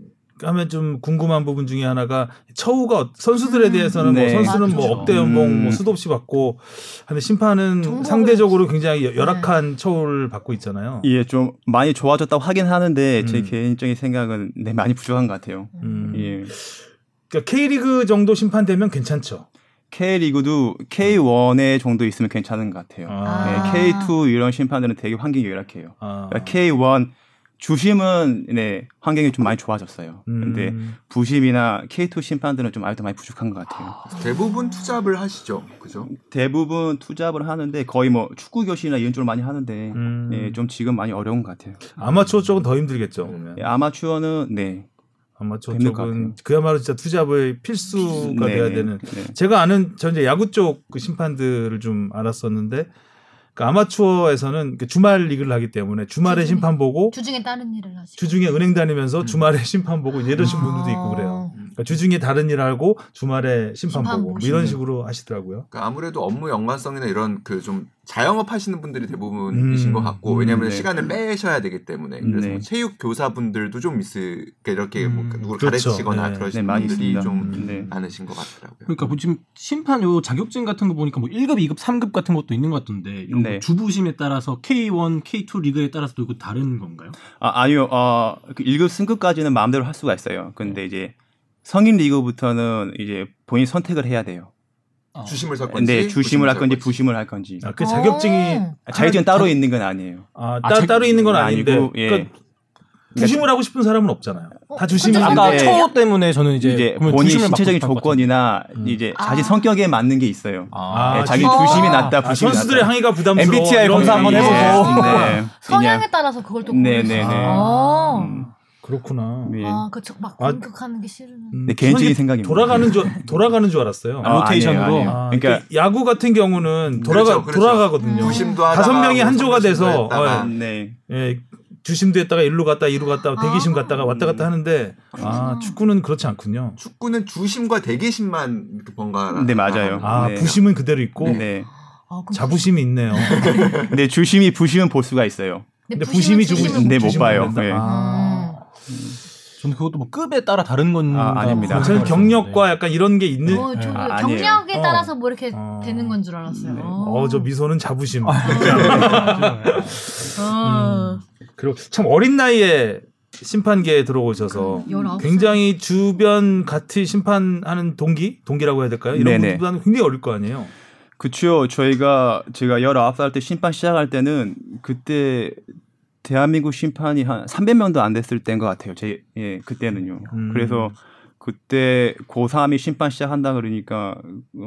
하면 좀 궁금한 부분 중에 하나가 처우가 어- 선수들에
음.
대해서는
네.
뭐 선수는 뭐
맞죠.
억대 연봉
음.
뭐 수도 없이 받고 하는데 심판은 상대적으로 굉장히 여- 열악한 처우를 받고 있잖아요.
예, 좀 많이 좋아졌다고 하긴 하는데 제
음.
개인적인 생각은 네, 많이 부족한 것 같아요.
음.
예.
그러니까 K리그 정도 심판 되면 괜찮죠.
K리그도 K1에 정도 있으면 괜찮은 것 같아요.
아.
네, K2 이런 심판들은 되게 환경이 열악해요.
아.
그러니까 K1 주심은 네, 환경이 좀 많이 좋아졌어요. 근데
음.
부심이나 K2 심판들은 좀 아직도 많이 부족한 것 같아요.
대부분 투잡을 하시죠, 그죠?
대부분 투잡을 하는데 거의 뭐 축구 교실이나 이런 쪽을 많이 하는데
음.
예, 좀 지금 많이 어려운 것 같아요.
아마추어 쪽은 더 힘들겠죠. 그러면.
예, 아마추어는 네,
아마추어 쪽은. 그야말로 진짜 투잡의 필수가
네,
돼야
네,
되는.
네.
제가 아는 전 이제 야구 쪽 그 심판들을 좀 알았었는데 그 아마추어에서는 그 주말 리그를 하기 때문에 주말에
주중에.
심판 보고
주중에 다른 일을 하시고.
주중에 은행
음.
다니면서 주말에 심판 보고 이러신 분들도 있고 그래요. 그러니까 주중에 다른 일 하고 주말에 심판,
심판
보고 뭐. 이런 식으로 하시더라고요.
그러니까 아무래도 업무 연관성이나 이런 그 좀 자영업 하시는 분들이 대부분이신
음,
것 같고
음,
왜냐하면
네.
시간을 빼셔야 되기 때문에 그래서
네.
뭐 체육 교사분들도 좀 있을 이렇게 뭐
음,
누구를
그렇죠.
가르치거나
네.
그러시는
네,
분들이
있습니다.
좀
음.
네.
많으신 것 같더라고요.
그러니까 뭐 지금 심판 요 자격증 같은 거 보니까 뭐 1급, 2급, 3급 같은 것도 있는 것 같던데 이런 거
네.
주부심에 따라서 K1, K2 리그에 따라서 또 이거 다른 건가요?
아, 아니요. 어, 그 1급 승급까지는 마음대로 할 수가 있어요. 근데 이제 성인 리그부터는 이제 본인 선택을 해야 돼요.
주심을 설 건지
근데 주심을 할 건지
부심을
부심을 할 건지.
아, 그 자격증이
어.
자격증 따로
자-
있는 건 아니에요.
아,
아,
따,
자-
따로 있는 건 아닌데
아니고, 예.
그러니까 부심을 하고 싶은 사람은 없잖아요. 다 주심이
그쵸,
아까 초 때문에 저는 이제,
이제 본인
주심을
신체적인 조건이나
음.
이제
아.
자기 성격에 맞는 게 있어요.
같아요.
예, 자기
아.
주심이 낮다,
아,
부심이
선수들의
낮다.
항의가 부담스러워.
MBTI 검사 한번
게.
해보고.
네.
성향에
그냥,
따라서 그걸 또
네,
고르시
네, 네.
아,
음,
그렇구나.
네.
아, 그쵸. 막
아,
공격하는 게 싫으면.
음,
네, 개인적인 생각입니다.
돌아가는 줄 돌아가는 줄 알았어요.
아, 로테이션으로?
아니에요, 아니에요.
아,
그러니까
그러니까 야구 같은 경우는 돌아가
그렇죠, 그렇죠.
돌아가거든요.
부심도 하다가
다섯 명이 뭐한 조가 돼서 어,
네.
예, 주심도 했다가 일루 갔다 이루 갔다 대기심
아.
갔다가 왔다 갔다 하는데 아
그렇구나.
축구는 그렇지 않군요.
축구는 주심과 대기심만 이렇게 번갈아.
네, 맞아요.
아
네.
부심은 그대로 있고
네.
아,
자부심이 있네요.
근데 주심이 부심은 볼 수가 있어요.
근데 부심이 주심
네, 못 봐요. 네.
아,
저는 그것도 뭐 급에 따라 다른 건
아, 아닙니다.
저는 경력과 약간 이런 게 있는.
어, 저
아, 아니에요.
경력에
어.
따라서 뭐 이렇게
어.
되는 건 줄 알았어요.
네.
어.
어저 미소는 자부심.
어.
그리고 참 어린 나이에 심판계에 들어오셔서
19살.
굉장히 주변 같이 심판하는 동기, 동기라고 해야 될까요? 이런
네네.
분들보다는 굉장히 어릴 거 아니에요.
그쵸. 저희가 제가 19살 때 심판 시작할 때는 그때 대한민국 심판이 한 300명도 안 됐을 때인 것 같아요. 제, 예, 그때는요.
음.
그래서 그때 고3이 심판 시작한다 그러니까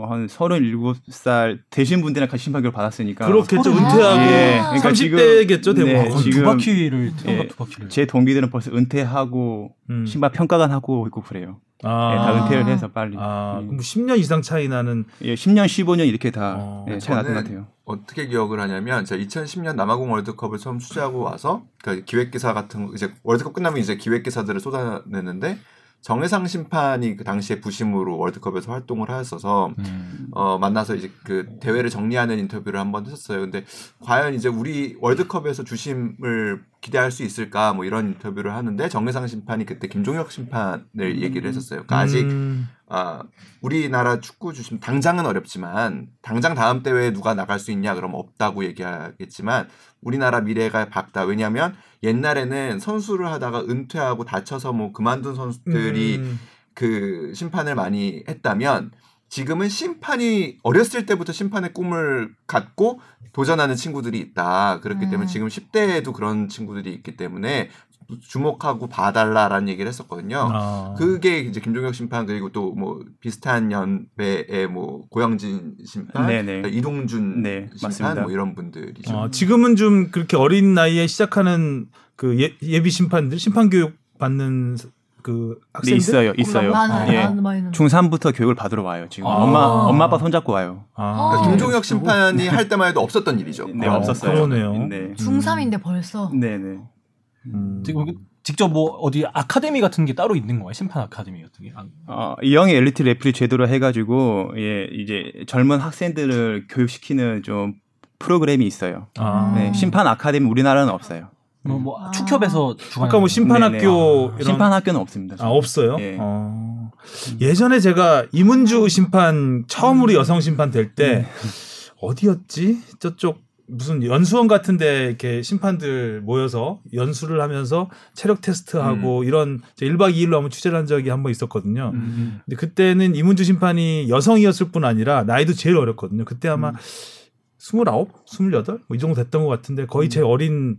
한 37살 되신 분들이랑 같이 심판 교육을 받았으니까
그렇겠죠.
아.
은퇴하고
예, 그러니까
30대겠죠, 대부분.
네,
두
지금
바퀴를
예,
두 바퀴를.
제 동기들은 벌써 은퇴하고
음.
심판 평가관 하고 있고 그래요.
아,
예, 다 은퇴를 해서 빨리.
아,
예.
그럼 10년 이상 차이 나는
예, 10년, 15년 이렇게 다
어,
예, 차이 났던 것 같아요.
어떻게 기억을 하냐면 제가 2010년 남아공 월드컵을 처음 취재하고 와서 그러니까 기획 기사 같은 거 이제 월드컵 끝나면 이제 기획 기사들을 쏟아내는데 정해상 심판이 그 당시에 부심으로 월드컵에서 활동을 하였어서
음.
어, 만나서 이제 그 대회를 정리하는 인터뷰를 한번 했었어요. 근데 과연 이제 우리 월드컵에서 주심을 기대할 수 있을까 뭐 이런 인터뷰를 하는데 정해상 심판이 그때 김종혁 심판을 얘기를 했었어요. 그러니까 아직
음,
아, 우리나라 축구 주심 당장은 어렵지만 당장 다음 대회에 누가 나갈 수 있냐 그러면 없다고 얘기하겠지만 우리나라 미래가 밝다. 왜냐하면 옛날에는 선수를 하다가 은퇴하고 다쳐서 뭐 그만둔 선수들이
음,
그 심판을 많이 했다면 지금은 심판이 어렸을 때부터 심판의 꿈을 갖고 도전하는 친구들이 있다. 그렇기 때문에
음.
지금 10대에도 그런 친구들이 있기 때문에 주목하고 봐달라라는 얘기를 했었거든요.
아,
그게 이제 김종혁 심판 그리고 또 뭐 비슷한 연배의 뭐 고영진 심판,
네네.
이동준
네,
심판
맞습니다.
뭐 이런 분들이죠.
어, 지금은 좀 그렇게 어린 나이에 시작하는 그 예, 예비 심판들 심판 교육 받는 그
네,
학생들
있어요, 있어요.
많아요.
예.
많아요. 많아요.
중3부터 교육을 받으러 와요. 지금
아.
엄마 엄마 아빠 손잡고 와요.
아,
그러니까
어.
김종혁 심판이 할 때만 해도 없었던 일이죠.
네,
어,
없었어요.
그러네요.
네.
중3인데 벌써.
네, 네.
음.
지금 직접 뭐 어디 아카데미 같은 게 따로 있는 거예요? 심판 아카데미 같은 게? 아,
어, 이영의 엘리트 referee 제도로 해가지고 예 이제 젊은 학생들을 교육시키는 좀 프로그램이 있어요.
아.
네, 심판 아카데미 우리나라는 없어요.
뭐, 뭐
아.
축협에서 주관.
아까 뭐 심판학교
네네.
이런
심판 학교는 없습니다.
아 없어요.
예.
어. 예전에 제가 이문주 심판 처음으로 여성 심판 될때 어디였지? 저쪽 무슨 연수원 같은데 이렇게 심판들 모여서 연수를 하면서 체력 테스트하고 이런 1박 2일로 한번 취재를 한 적이 한 번 있었거든요.
음.
근데 그때는 이문주 심판이 여성이었을 뿐 아니라 나이도 제일 어렸거든요. 그때 아마 스물아홉, 스물여덟 뭐이 정도 됐던 것 같은데 거의 제일 어린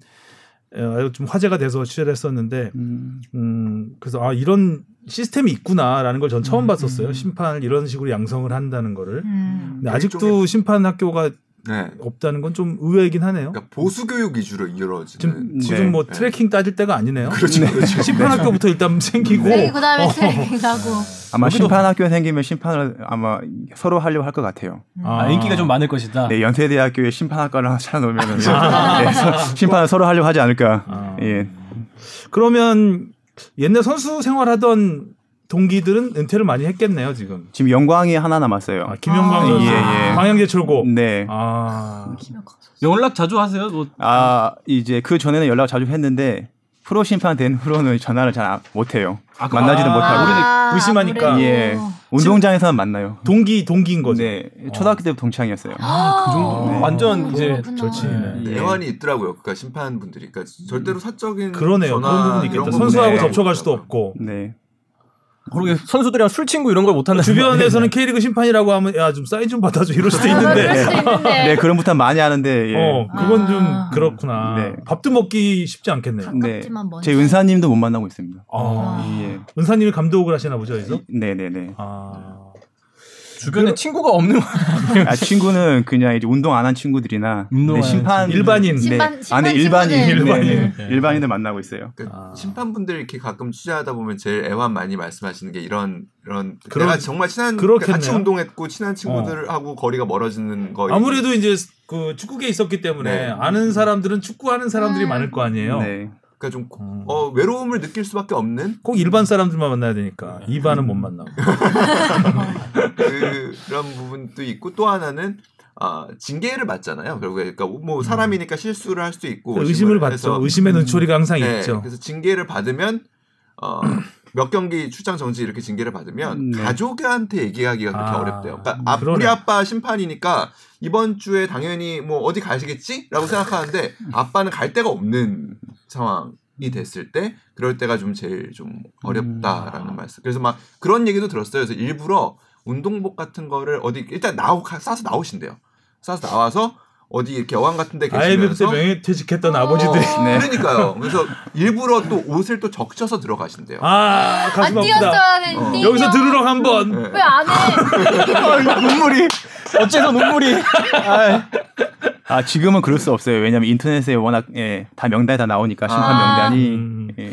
어, 좀 화제가 돼서 취재를 했었는데
음,
음, 그래서 아 이런 시스템이 있구나라는 걸 전 처음
음,
봤었어요.
음.
심판을 이런 식으로 양성을 한다는 거를.
음.
근데 아직도 심판 학교가
네.
없다는 건 좀 의외이긴 하네요.
그러니까 보수 교육 위주로 이루어지는
지금
네.
지금 뭐
네.
tracking 따질 때가 아니네요.
그렇죠, 그렇죠.
심판 학교부터 일단 생기고
네, 그다음에
어.
트레이닝하고.
아마
여기도-
심판 학교 생기면 심판을 아마 서로 하려고 할 것 같아요.
아, 인기가 좀 많을 것이다.
네, 연세대학교에 심판 학과를 하나 차려놓으면 네, 서- 심판을 서로 하려고 하지 않을까.
아.
예.
그러면 옛날 선수 생활하던 동기들은 은퇴를 많이 했겠네요 지금.
지금 영광이 하나 남았어요.
아, 김영광
아,
선수,
예, 예.
광양제철고.
네.
아,
선수.
연락 자주 하세요? 뭐
아 이제 그 전에는 연락 자주 했는데 프로 심판 된 후로는 전화를 잘 못 해요.
아,
만나지도
아,
못하고.
우리는 의심하니까.
아무래도.
예. 운동장에서는 만나요.
동기 동기인 거죠.
네. 초등학교 때부터 동창이었어요.
아,
그 정도
네.
완전 이제.
절친이네.
예.
대환이 있더라고요. 그러니까 심판분들이 그러니까 절대로 사적인
그러네요.
전화
그런 부분이 있겠다.
거
선수하고
네.
접촉할 수도 없고.
네.
그러게 선수들이랑 술 친구 이런 걸 못한다.
주변에서는 K리그 심판이라고 하면 야 좀 사인 좀 받아줘 이럴 수도
아,
있는데
수도 있는데.
네, 그런 부탁 많이 하는데 예.
어 그건 좀
아.
그렇구나
네.
밥도 먹기 쉽지 않겠네요.
네.
가깝지만 먼저.
제 은사님도 못 만나고 있습니다.
아,
예.
은사님이 감독을 하시나 보죠, 여기서?
네, 네, 네.
아,
주변에 친구가 없는
아, 친구는 그냥 이제 운동 안 한 친구들이나
운동
네,
안
심판
일반인.
심판-
네. 아, 네,
심판
일반인. 네, 네.
일반인.
일반인들 만나고 있어요.
그
아.
심판분들 이렇게 가끔 취재하다 보면 제일 애완 많이 말씀하시는 게 이런 이런
그런-
내가 정말 친한
그렇겠네요.
같이 운동했고 친한 친구들하고 거리가 멀어지는 거
아무래도 이제 그 축구계에 있었기 때문에
네.
아는 사람들은 축구하는 사람들이
음.
많을 거 아니에요.
네.
그러니까 좀
음.
어, 외로움을 느낄 수밖에 없는
꼭 일반 사람들만 만나야 되니까 이반은 못 만나고.
그런 부분도 있고 또 하나는 아, 징계를 받잖아요. 결국에 그러니까 뭐 사람이니까 실수를 할 수도 있고
음. 의심을 받죠. 의심의 눈초리가 항상
네,
있죠.
그래서 징계를 받으면 어, 몇 경기 출장 정지 이렇게 징계를 받으면
네.
가족한테 얘기하기가 그렇게
아,
어렵대요. 그러니까 아. 우리 아빠 심판이니까 이번 주에 당연히 뭐 어디 가시겠지라고 생각하는데 아빠는 갈 데가 없는 상황 이 됐을 때 그럴 때가 좀 제일 좀 어렵다라는 말씀. 그래서 막 그런 얘기도 들었어요. 그래서 일부러 운동복 같은 거를 어디 일단 나오 싸서 나오신대요. 싸서 나와서 어디 이렇게 여관 같은 데
IMF 때
계시면서
명예퇴직했던 아버지들이
어,
네.
그러니까요. 그래서 일부러 또 옷을 또 적셔서 들어가신대요.
아 가슴
안
아프다.
어. 되
여기서 들으러 한번.
네.
왜안 해?
눈물이 어째서 눈물이 아,
아, 지금은 그럴 수 없어요. 왜냐면 인터넷에 워낙 예, 다 명단이 다 나오니까 심판
아.
명단이
음.
예.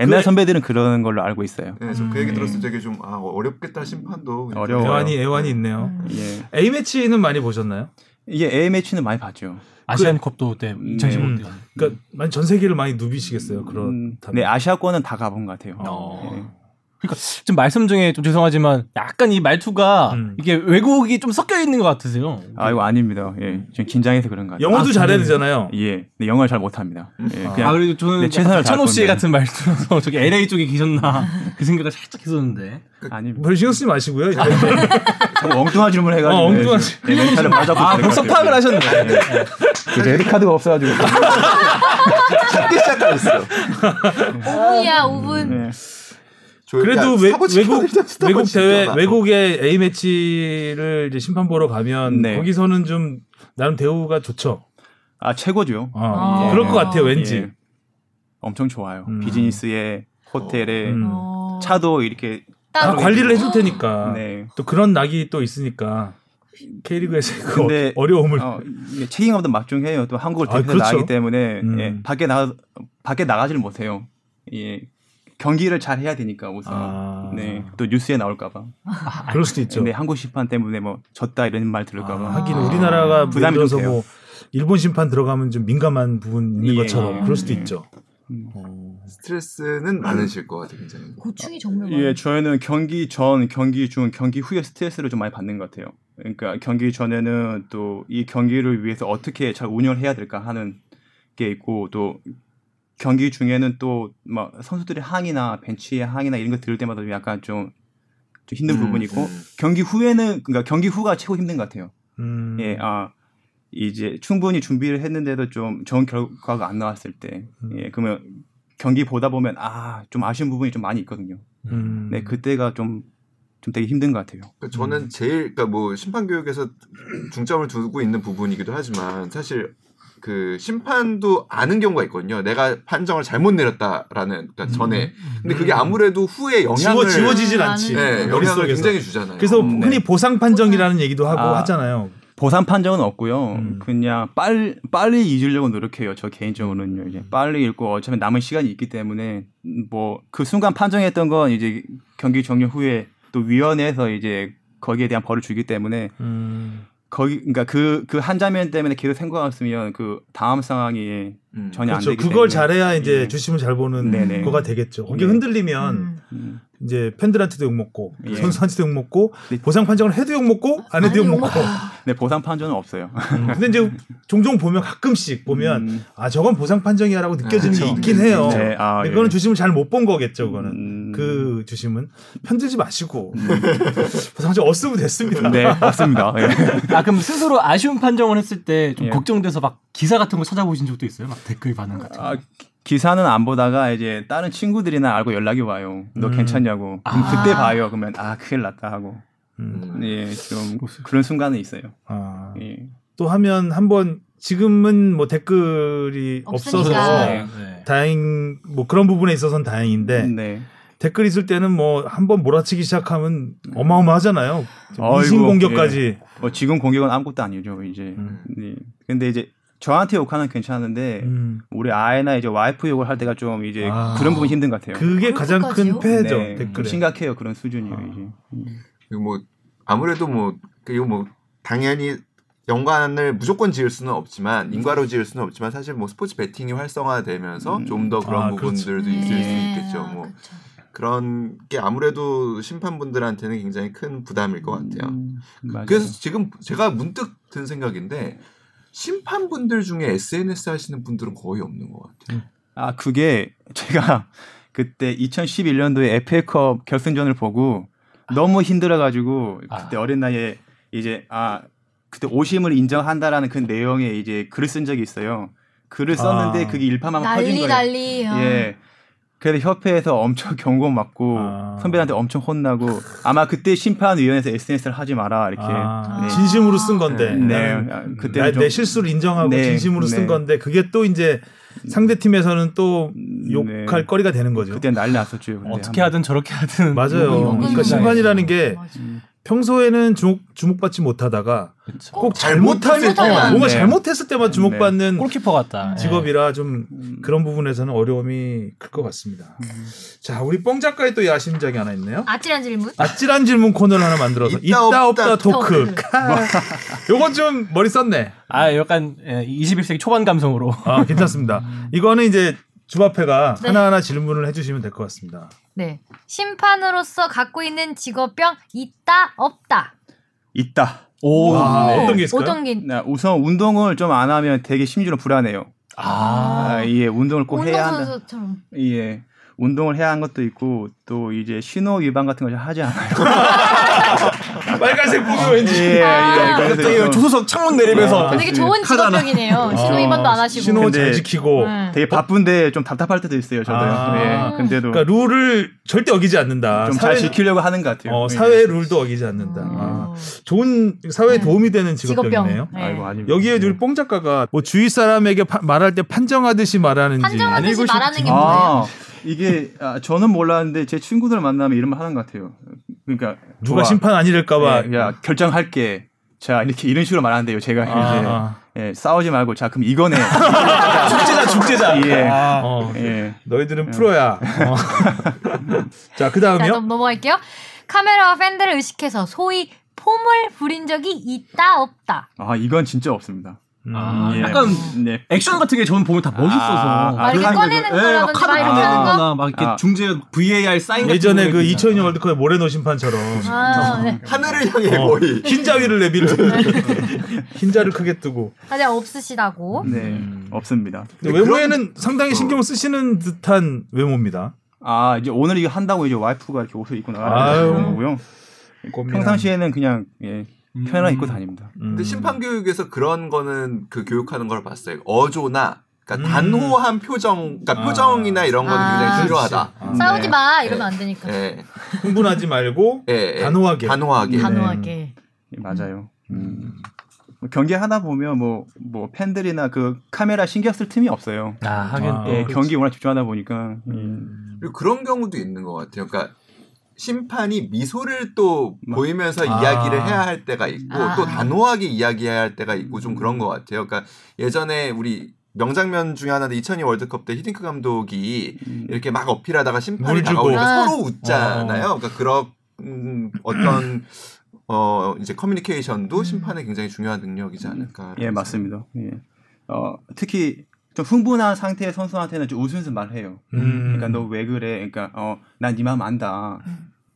옛날
그-
선배들은 그런 걸로 알고 있어요.
네, 그래서 그 얘기
음.
들었을 때 되게 좀 아, 어렵겠다 심판도.
어려워요.
애환이 애환이 있네요.
음.
예.
A 매치는 많이 보셨나요?
이게 A 매치는 많이 봤죠.
아시안컵도 때
네.
2015년 때.
그러니까 많이 전 세계를 많이 누비시겠어요.
음,
그렇다면.
네, 아시아권은 다 가본 것 같아요.
어.
예.
그러니까 지금 말씀 중에 좀 죄송하지만 약간 이 말투가
음.
이게 외국이 좀 섞여 있는 것 같으세요.
아, 이거 아닙니다. 예. 좀 긴장해서 그런 것 같아요.
영어도
아,
잘해야
저는-
되잖아요.
예. 근데 영어를 잘 못합니다. 예.
아.
그냥
아 그래도 저는
네, 최선을
찬호 씨 같은 말투라서 저기 LA 쪽에 계셨나 그 생각을 살짝 했었는데.
아닙니다.
별 신경 쓰지 마시고요.
참 엉뚱한 질문 해가지고
어, 엉뚱한
네, 멘탈을 맞아보고
아 벌써 파악을 하셨네.
그 레드카드가 없어가지고
작게 시작하셨어요.
5분이야 5분.
네.
그래도 외, 외국
스타벅스
외국 대회. 외국의 A 매치를 이제 심판 보러 가면
네.
거기서는 좀 나름 대우가 좋죠.
아 최고죠.
어,
아.
그럴 것 같아요. 왠지.
예. 엄청 좋아요.
음.
비즈니스에 호텔에
음.
어.
차도 이렇게
다. 관리를 해줄 테니까.
네.
또 그런 낙이 또 있으니까 K리그에서 그
근데
어려움을
어, 책임감도 막중해요. 또 한국을
아,
대표해서
그렇죠.
나가기 때문에
음.
예, 밖에 나 밖에 나가지를 못해요. 예. 경기를 잘 해야 되니까 우선.
아.
네. 또 뉴스에 나올까봐.
그럴 수도 있죠.
근데 한국 심판 때문에 뭐 졌다 이런 말
아,
들을까봐.
하긴
아.
우리나라가 뭐
부담이
들어서. 뭐 일본 심판 들어가면 좀 민감한 부분 있는
예,
것처럼
예.
그럴 수도
예.
있죠.
음.
어.
스트레스는 많으실 것 같아요, 굉장히.
고충이 정말 많아.
예, 저희는 경기 전, 경기 중, 경기 후에 스트레스를 좀 많이 받는 것 같아요. 그러니까 경기 전에는 또 이 경기를 위해서 어떻게 잘 운영을 해야 될까 하는 게 있고 또 경기 중에는 또 막 선수들의 항의나 벤치의 항의나 이런 거 들을 때마다 좀 약간 좀, 좀 힘든
음,
부분이 있고
음.
경기 후에는 그러니까 경기 후가 최고 힘든 것 같아요.
음.
예, 아 이제 충분히 준비를 했는데도 좀 좋은 결과가 안 나왔을 때,
음.
예, 그러면 경기 보다 보면 아 좀 아쉬운 부분이 좀 많이 있거든요.
음.
네, 그때가 좀, 좀 되게 힘든 것 같아요.
그러니까 저는 제일 그러니까 뭐 심판 교육에서 중점을 두고 있는 부분이기도 하지만 사실 그 심판도 아는 경우가 있거든요. 내가 판정을 잘못 내렸다라는 그러니까 전에. 근데 그게 아무래도 후에
지워
영향을
지워 지진
음,
않지.
네, 영향을
머릿속에서.
굉장히 주잖아요.
그래서
음,
흔히 보상 판정이라는 얘기도 하고
아.
하잖아요.
보상 판정은 없고요.
음.
그냥 빨리 빨리 잊으려고 노력해요. 저 개인적으로는요. 이제 빨리 읽고 어차피 남은 시간이 있기 때문에 뭐 그 순간 판정했던 건 이제 경기 종료 후에 또 위원회에서 이제 거기에 대한 벌을 주기 때문에
음.
거기 그러니까 그 그 한 장면 때문에 계속 생각했으면 그 다음 상황이
음.
전혀
그렇죠.
안 되기
그걸
때문에
잘해야 이제
예.
주심을 잘 보는
네네.
거가 되겠죠. 거기
네.
흔들리면
음.
음.
이제 팬들한테도 욕 먹고
예.
선수한테도 욕 먹고
네.
보상 판정을 해도 욕 먹고 안 해도 욕 먹고.
네 보상 판정은 없어요.
음, 근데 이제 종종 보면 가끔씩 보면
음.
아 저건 보상 판정이야라고 느껴지는 게
그렇죠.
있긴 해요.
네, 아,
근데
예.
그거는 주심을 잘 못 본 거겠죠. 그거는
음.
그 주심은 편들지 마시고 보상 판정 없으면 됐습니다.
네 맞습니다. 예.
아 그럼 스스로 아쉬운 판정을 했을 때좀
예.
걱정돼서 막 기사 같은 거 찾아보신 적도 있어요? 막 댓글 반응 같은 거.
아, 기사는 안 보다가 이제 다른 친구들이나 알고 연락이 와요. 너
음.
괜찮냐고. 그럼
아.
그때 봐요. 그러면 아 큰일 났다 하고.
음.
예, 좀 그런 순간은 있어요.
아.
예.
또 하면 한번 지금은 뭐 댓글이
없으니까.
없어서
네.
네.
다행 뭐 그런 부분에 있어서는 다행인데
네.
댓글 있을 때는 뭐 한번 몰아치기 시작하면 어마어마하잖아요. 이신 공격까지.
뭐 지금 공격은 아무것도 아니죠. 이제.
음.
네. 근데 이제 저한테 욕하는 괜찮은데
음.
우리 아이나 이제 와이프 욕을 할 때가 좀 이제
아.
그런 부분 힘든 것 같아요.
그게 가장 큰? 폐해죠
네, 좀
댓글에.
심각해요 그런 수준이에요
아.
이제.
그리고 뭐 아무래도 뭐 그리고 뭐 당연히 연관을 무조건 지을 수는 없지만 인과로 지을 수는 없지만 사실 뭐 스포츠 베팅이 활성화되면서
음.
좀더 그런
아, 그렇죠.
부분들도 있을 수
네.
있겠죠.
아,
뭐
그쵸.
그런 게 아무래도 심판분들한테는 굉장히 큰 부담일 것 같아요.
음.
그래서 지금 제가 문득 든 생각인데 심판분들 중에 SNS 하시는 분들은 거의 없는 것 같아요.
아 그게 제가 그때 2011년도에 FA컵 결승전을 보고 너무 힘들어가지고 그때
아.
어린 나이에 이제 아 그때 오심을 인정한다라는 그 내용의 이제 글을 쓴 적이 있어요. 글을 썼는데
아.
그게 일파만파 퍼진
난리
거예요.
난리. 아.
예. 그래서 협회에서 엄청 경고 맞고
아.
선배한테 엄청 혼나고 아마 그때 심판위원회에서 SNS를 하지 마라 이렇게
아,
네.
진심으로 쓴 건데.
네.
나는
아,
나-
그때는
좀내 실수를 인정하고
네,
진심으로 쓴
네.
건데 그게 또 이제 상대 팀에서는 또
네.
욕할 거리가 되는 거죠.
그때 난리 났었죠. 그때
어떻게
한번.
하든 저렇게 하든
맞아요.
욕인
그러니까. 심판이라는 게
맞아.
평소에는 주목, 주목 받지 못하다가
그쵸.
꼭
잘못했을
잘못하면
때만.
뭔가
네.
잘못했을 때만 주목받는
골키퍼 같다.
직업이라 좀
음.
그런 부분에서는 어려움이 클 것 같습니다. 자, 우리 뻥 작가의 또 야심작이 하나 있네요.
아찔한 질문.
아찔한 질문 코너를 하나 만들어서
있다,
있다 없다, 토크. 요건 좀 머리 썼네.
아, 약간 예, 21세기 초반 감성으로.
아, 괜찮습니다. 이거는 이제 주바페가
네.
하나하나 질문을 해주시면 될 것 같습니다.
네. 심판으로서 갖고 있는 직업병 있다 없다.
있다.
오.
아,
네.
어떤 게 있을까요?
어떤 게
네, 우선 운동을 좀 안 하면 되게 심리로 불안해요.
아.
아, 예, 운동을 꼭 해야 한다. 예, 운동을 해야 하는 것도 있고 또 이제 신호 위반 같은 걸 하지 않아요.
빨간색 보면 왠지.
예,
아.
그래서
갑자기
좀
조수석 창문 내리면서
되게 좋은 직업병이네요. 신호 위반도 안 하시고.
신호 잘 지키고.
네.
되게 바쁜데 좀 답답할 때도 있어요. 저도요.
아.
예, 근데도
그러니까 룰을 절대 어기지 않는다.
좀 잘 지키려고 하는 것 같아요.
어,
예.
사회 룰도 어기지 않는다.
어.
아, 좋은 사회에
네.
도움이 되는 직업병이네요.
직업병. 네.
아이고 아닙니다.
여기에 우리 뽕 작가가 뭐 주위 사람에게 파- 말할 때 판정하듯이 말하는지.
판정하듯이 말하는 게
싶-
뭐예요?
아, 이게 아, 저는 몰랐는데 제 친구들 만나면 이런 말 하는 것 같아요. 그러니까
누가
좋아.
심판 아니랄까봐.
예, 야 결정할게. 자 이렇게 이런 식으로 말하는데요. 제가
아,
이제 예, 싸우지 말고 자 그럼 이거네.
죽제자 죽제자.
예.
아.
어,
예.
너희들은 프로야. 어. 자, 그
자,
다음이요.
좀 넘어갈게요. 카메라와 팬들을 의식해서 소위 폼을 부린 적이 있다 없다.
아 이건 진짜 없습니다.
아,
예.
약간
네.
액션 같은 게 저는 보면 다 멋있어서.
아,
막 이렇게
그
꺼내는
예,
거라든지
카드
막 이렇게 하는 거?
꺼내거나 막 이렇게
아.
중재 VAR 사인 같은
예전에 거그
이렇게
2002년 월드컵의 모레노 심판처럼
아, 네.
하늘을 향해
어,
거의
흰자위를 내밀고 흰자를 크게 뜨고
하자 없으시다고.
네.
음.
없습니다.
근데 외모에는 상당히 신경 쓰시는 듯한 외모입니다.
아 이제 오늘 이거 한다고 이제 와이프가 이렇게 옷을 입고. 나가는 거고요. 평상시에는 그냥 예, 편하게 입고
음.
다닙니다.
음.
근데 심판 교육에서 그런 거는 그 교육하는 걸 봤어요. 어조나 그러니까
음.
단호한 표정, 그러니까
아.
표정이나 이런 거는
아.
굉장히 중요하다.
아,
싸우지
네.
마 이러면 안 되니까.
예,
흥분하지 말고
예, 예.
단호하게.
단호하게.
단-
단호하게.
예, 맞아요. 음. 뭐 경기 하다 보면 뭐 뭐 팬들이나 그 카메라 신경 쓸 틈이 없어요.
아, 하긴
아,
또.
예. 경기 워낙 집중하다 보니까 예.
음.
그리고 그런 경우도 있는 것 같아요. 그러니까 심판이 미소를 또
막-
보이면서
아.
이야기를 해야 할 때가 있고
아.
또 단호하게 이야기해야 할 때가 있고 좀 그런 것 같아요. 그러니까 예전에 우리 명장면 중에 하나인데 2002 월드컵 때 히딩크 감독이
음.
이렇게 막 어필하다가 심판이. 다가오니까
아.
서로 웃잖아요. 그러니까 그런 음, 어떤 어 이제 커뮤니케이션도 심판의 굉장히 중요한 능력이지 않을까.
예, 맞습니다. 예. 어, 특히 좀 흥분한 상태의 선수한테는 좀 웃으면서 말해요.
음.
그러니까 너 왜 그래? 그러니까 어, 난네 마음 안다.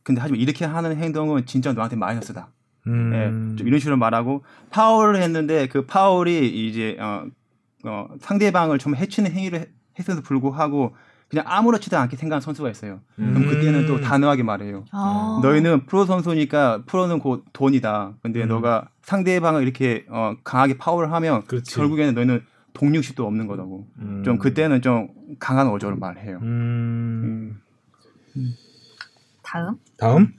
근데 하지만 이렇게 하는 행동은 진짜 너한테 마이너스다.
음.
예, 좀 이런 식으로 말하고 파울을 했는데 그 파울이 이제 어, 어, 상대방을 좀 해치는 행위를 해- 했음에도 불구하고 그냥 아무렇지도 않게 생각하는 선수가 있어요. 그럼
음.
그때는 또 단호하게 말해요.
아.
너희는 프로 선수니까 프로는 곧 돈이다. 근데
음.
너가 상대방을 이렇게 어, 강하게 파울을 하면
그렇지.
결국에는 너희는 독립식도 없는 거라고.
음.
좀 그때는 좀 강한 어조로 말해요.
음.
음.
다음
다음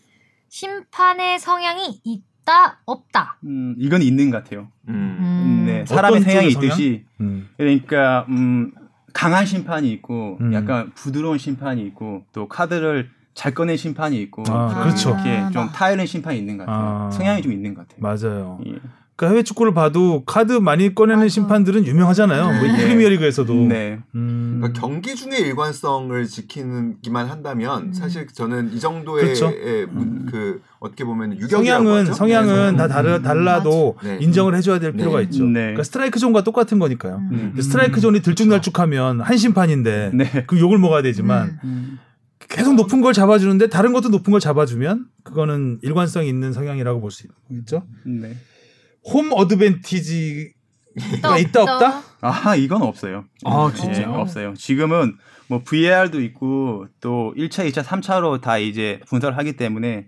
심판의 성향이 있다 없다.
음, 이건 있는 것 같아요.
음.
음.
네, 사람의 성향이
쪽의
있듯이
음.
그러니까 음, 강한 심판이 있고
음.
약간 부드러운 심판이 있고 또 카드를 잘 꺼낸 심판이 있고
아,
좀
그렇죠.
이렇게
아,
좀
막-
타이른 심판이 있는 것 같아요.
아.
성향이 좀 있는 것 같아요.
맞아요.
예.
그러니까 해외 축구를 봐도 카드 많이 꺼내는
맞아.
심판들은 유명하잖아요. 뭐
네.
프리미어리그에서도.
네.
음.
그러니까 경기 중에 일관성을 지키기만 한다면 사실 저는 이 정도의
그렇죠.
예, 문- 그 어떻게 보면
성향은
하죠?
성향은
네,
다 다르, 달라도
네.
인정을 해줘야 될 필요가
네.
있죠.
네.
그러니까 스트라이크 존과 똑같은 거니까요.
음.
음.
스트라이크 존이 들쭉날쭉하면 한 심판인데
네.
그 욕을 먹어야 되지만
음.
계속 높은 걸 잡아주는데 다른 것도 높은 걸 잡아주면 그거는 일관성 있는 성향이라고 볼 수 있죠.
네.
홈 어드밴티지 가 있다 없다?
아 이건 없어요.
아,
예,
진짜요?
없어요. 지금은 뭐 VAR도 있고 또 1차, 2차, 3차로 다 이제 분석을 하기 때문에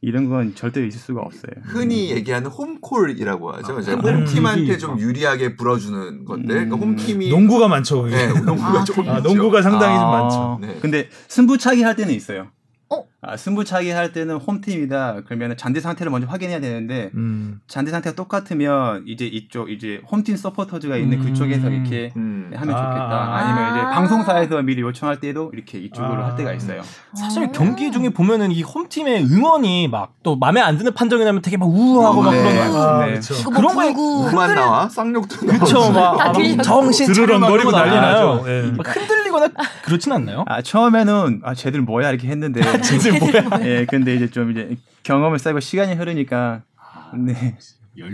이런 건 절대 있을 수가 없어요.
흔히 얘기하는 홈콜이라고 하죠.
음.
홈팀한테 좀 유리하게 불어주는 것들. 그러니까
음.
홈팀이
농구가 많죠. 그게.
네, 농구가
아,
조금?
아. 농구가 상당히 좀
아,
많죠.
네.
근데 승부차기 할 때는 있어요.
어?
아, 승부차기 할 때는 홈팀이다. 그러면 잔디 상태를 먼저 확인해야 되는데
음.
잔디 상태가 똑같으면 이제 이쪽 이제 홈팀 서포터즈가 있는
음.
그쪽에서 이렇게
음.
하면
아.
좋겠다. 아니면 이제
아.
방송사에서 미리 요청할 때도 이렇게 이쪽으로
아.
할 때가 있어요.
사실
어.
경기 중에 보면은 이 홈팀의 응원이 막 또 마음에 안 드는 판정이 나면 되게 막 우우하고 막
네.
그런 거.
아,
네.
그렇죠.
이거
그런
뭐
거에
그만 나와 쌍욕도.
그쵸
막다
아. 정신
드르렁거리고
차리고 난리 나요.
난리나죠. 예.
막 흔들리거나 그렇진 않나요?
아 처음에는 아 쟤들 뭐야 이렇게 했는데
쟤들 뭐야?
예 근데 이제 좀 이제 경험을 쌓고 시간이 흐르니까 네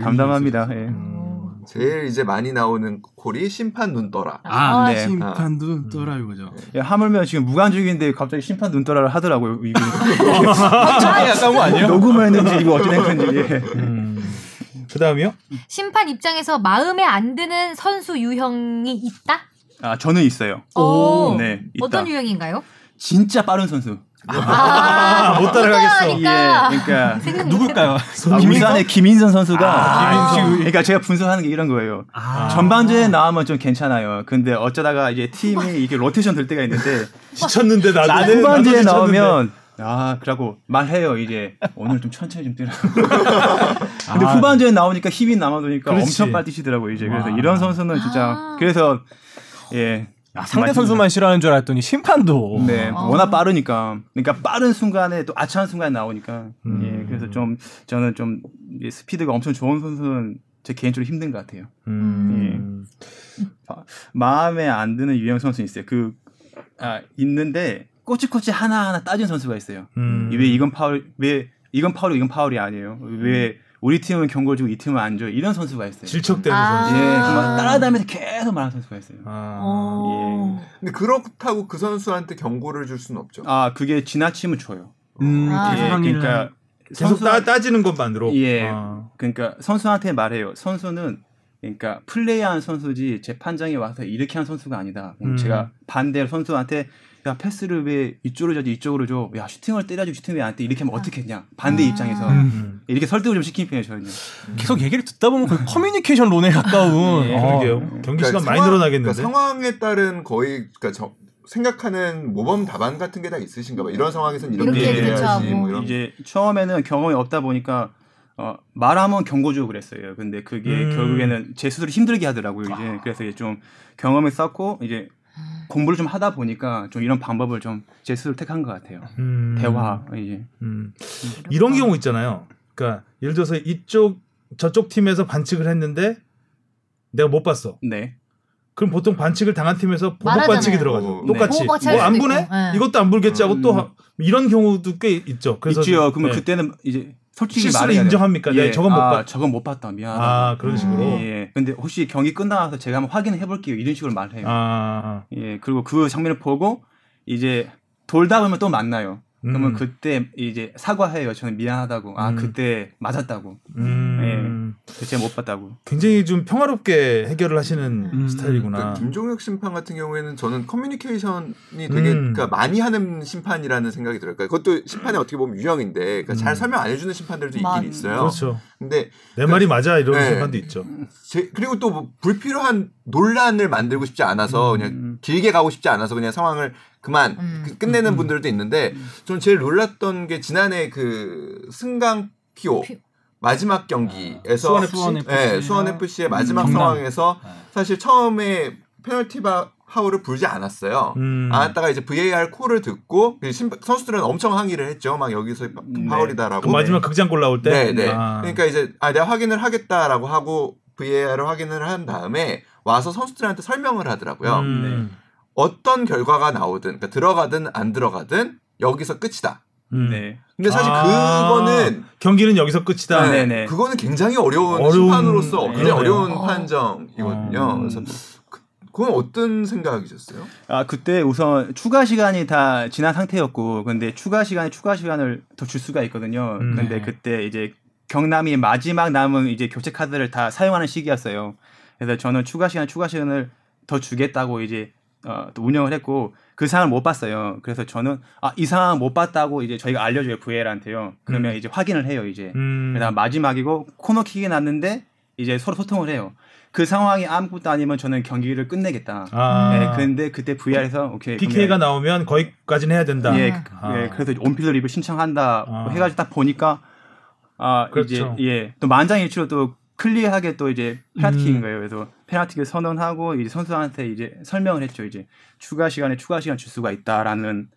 담담합니다. 예.
음.
제일 이제 많이 나오는 콜이 심판 눈 떠라.
아,
네.
심판도 떠라 이거죠.
예, 하물며 지금 무관중인데 갑자기 심판 눈떠라를 하더라고요. 이거
가까운 거 아니에요?
녹음을 했는지 이거 어찌된 건지. 예.
음. 그 다음이요?
심판 입장에서 마음에 안 드는 선수 유형이 있다?
아 저는 있어요.
오.
네 있다.
어떤 유형인가요?
진짜 빠른 선수.
아, 못 따라가겠어.
예,
그러니까.
그러니까
누굴까요?
아, 울산의 김인선 선수가
아,
지금
김인선.
그러니까 제가 분석하는 게 이런 거예요.
아.
전반전에 나오면 좀 괜찮아요. 근데 어쩌다가 이제 팀이 이게 로테이션 될 때가 있는데
지쳤는데 나도
나
나도
후반전에. 나오면 아 그러고 말해요 이제 오늘 좀 천천히 좀 뛰라. 근데
아.
후반전에 나오니까 힘이 남아도니까. 엄청 뛰시더라고 이제 그래서
와.
이런 선수는 진짜
아.
그래서 예
야, 상대 선수만 싫어하는 줄 알았더니 심판도.
네
아.
워낙 빠르니까 그러니까 빠른 순간에 또 아차한 순간에 나오니까
음.
예 그래서 좀 저는 좀 스피드가 엄청 좋은 선수는 제 개인적으로 힘든 것 같아요.
음.
마음에 안 드는 유형 선수 있어요. 그 아, 있는데 꼬치꼬치 하나 하나 따진 선수가 있어요.
음.
왜 이건 파울 왜 이건 파울 이건 파울이 아니에요. 왜 우리 팀은 경고 주고 이 팀은 안 줘. 이런 선수가 있어요.
질척대는
아.
선수.
예, 그만 따라다니면서 계속 말하는 선수가 있어요.
아.
어.
근데 그렇다고 그 선수한테 경고를 줄 수는 없죠.
아 그게 지나치면 줘요.
음,
아.
예, 그러니까
계속
선수-
따, 따지는 것만으로.
예.
아.
그러니까 선수한테 말해요. 선수는 그러니까 플레이한 선수지 재판장에 와서 이렇게 한 선수가 아니다. 그럼
음.
제가 반대로 선수한테 야 패스를 왜 이쪽으로 줘지 이쪽으로 줘. 야 슈팅을 때려주고 슈팅 왜안 때? 이렇게 하면 어떻게 했냐. 반대
아.
입장에서
음.
이렇게 설득을 좀 시키는 편이에요 저는요.
계속 얘기를 듣다 보면 거의 커뮤니케이션 론에 가까운.
예,
어.
그러게요. 경기 시간
그러니까
많이
상황-
늘어나겠는데.
그러니까 상황에 따른 거의 그러니까 저, 생각하는 모범 답안 같은 게 다 있으신가 봐. 이런 상황에서는 이렇게
이렇게
얘기해야지.
대처하고.
뭐 이런.
이제 처음에는 경험이 없다 보니까 어, 말하면 경고 주고 그랬어요. 근데 그게
음.
결국에는 제 스스로 힘들게 하더라고요. 이제 그래서 이제 좀 경험을 쌓고 이제 공부를 좀 하다 보니까 좀 이런 방법을 좀제 스스로 택한 것 같아요.
음.
대화 이제
음. 이런 경우 있잖아요. 그러니까 예를 들어서 이쪽 저쪽 팀에서 반칙을 했는데 내가 못 봤어.
네.
그럼 보통 반칙을 당한 팀에서 보복
말하잖아요.
반칙이 들어가죠.
어,
똑같이 할뭐안
수도
보네?
있고. 네.
이것도 안 불겠지 하고 또
음.
하- 이런 경우도 꽤 있죠. 그래서
있죠. 그러면
네.
그때는 이제 솔직히
실수를
말해야 돼요.
인정합니까? 네, 저건 못
아,
봤-
저건 못 봤다. 미안하다.
아 그런 식으로.
음.
예. 근데 혹시 경기 끝나서 제가 한번 확인해 볼게요. 이런 식으로 말해요.
아,
예. 그리고 그 장면을 보고 이제 돌다 보면 또 만나요. 그러면
음.
그때 이제 사과해요. 저는 미안하다고. 아
음.
그때 맞았다고.
음.
제가 못 봤다고.
굉장히 좀 평화롭게 해결을 하시는
음.
스타일이구나.
그러니까 김종혁 심판 같은 경우에는 저는 커뮤니케이션이 되게
음.
그러니까 많이 하는 심판이라는 생각이 들어요. 그러니까 그것도 심판이 어떻게 보면 유형인데 그러니까 잘
음.
설명 안 해주는 심판들도
맞-
있긴 있어요.
그렇죠.
근데
내 말이 맞아 이런
네.
순간도 있죠.
제, 그리고 또 뭐 불필요한 논란을 만들고 싶지 않아서 그냥
음.
길게 가고 싶지 않아서 그냥 상황을 그만
음.
그- 끝내는
음.
분들도 있는데 저는 제일 놀랐던 게 지난해 그 승강 피오
피-
마지막 경기에서
수원 FC? 수원 FC.
네, 수원 FC의 마지막
경남.
상황에서 사실 처음에 페널티 바 하울을 불지 않았어요.
음.
안 했다가 이제 VAR 콜을 듣고 선수들은 엄청 항의를 했죠. 막 여기서 파-
네.
파울이다라고.
그 마지막 극장골 나올 때.
네, 네.
아.
그러니까 이제 아 내가 확인을 하겠다라고 하고 VAR을 확인을 한 다음에 와서 선수들한테 설명을 하더라고요.
음.
어떤 결과가 나오든 그러니까 들어가든 안 들어가든 여기서 끝이다.
음.
네.
근데 사실
아.
그거는
경기는 여기서 끝이다.
네,
네네.
그거는 굉장히 어려운,
어려운-
심판으로서
네.
굉장히
그러네요.
어려운
어.
판정이거든요.
음.
그래서 그, 그건 어떤 생각이셨어요?
아 그때 우선 추가 시간이 다 지난 상태였고 근데 추가 시간에 추가 시간을 더 줄 수가 있거든요.
음.
근데
네.
그때 이제 경남이 마지막 남은 이제 교체 카드를 다 사용하는 시기였어요. 그래서 저는 추가 시간 추가 시간을 더 주겠다고 이제 어, 또 운영을 했고 그 상황을 못 봤어요. 그래서 저는 아 이 상황 못 봤다고 이제 저희가 알려줘요 VAR한테요. 그러면
음.
이제 확인을 해요 이제.
음.
그다음 마지막이고 코너킥이 났는데 이제 서로 소통을 해요. 그 상황이 아무것도 아니면 저는 경기를 끝내겠다.
아.
네, 근데 그때 VAR에서 오케이.
PK가 나오면 거기까지는 해야 된다.
예,
아.
예, 그래서 on-field review 신청한다
아.
해가지고 딱 보니까 아
그렇죠.
이제 예, 또 만장일치로 또 clear하게 또 이제 페널티인
음.
거예요. 그래서 페널티를 선언하고 이제 선수한테 이제 설명을 했죠. 이제 추가 시간에 추가 시간 줄 수가 있다라는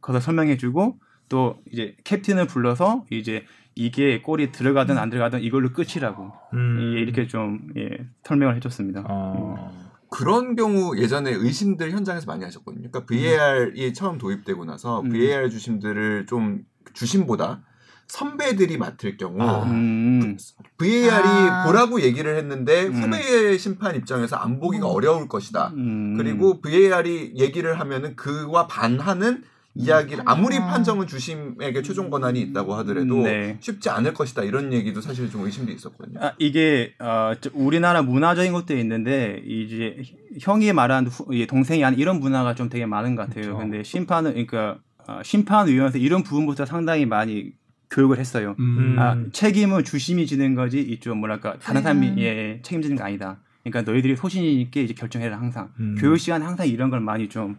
것을 설명해주고 또 이제 캡틴을 불러서 이제 이게 골이 들어가든 안 들어가든 이걸로 끝이라고
음.
예, 이렇게 좀 예, 설명을 해줬습니다.
어.
그런 경우 예전에 의심들 현장에서 많이 하셨거든요. 그러니까 VAR이 처음 도입되고 나서
음.
VAR 주심들을 좀 주심보다 선배들이 맡을 경우
아.
음,
VAR이
아.
보라고 얘기를 했는데
음.
후배 심판 입장에서 안 보기가 어려울 것이다.
음.
그리고 VAR이 얘기를 하면은 그와 반하는 이야기를 아무리
아.
판정은 주심에게 최종 권한이 있다고 하더라도
네.
쉽지 않을 것이다 이런 얘기도 사실 좀 의심도 있었거든요.
아, 이게 어, 저- 우리나라 문화적인 것도 있는데 이제 형이 말한 후, 이 동생이 하는 이런 문화가 좀 되게 많은 것 같아요.
그렇죠.
근데 심판은 그러니까 어, 심판위원회에서 이런 부분부터 상당히 많이 교육을 했어요.
음.
아, 책임은 주심이 지는 거지 이쪽 뭐랄까 다른 사람이
음.
예, 예, 책임지는 거 아니다. 그러니까 너희들이 소신 있게 이제 결정해라 항상.
음.
교육 시간에 항상 이런 걸 많이 좀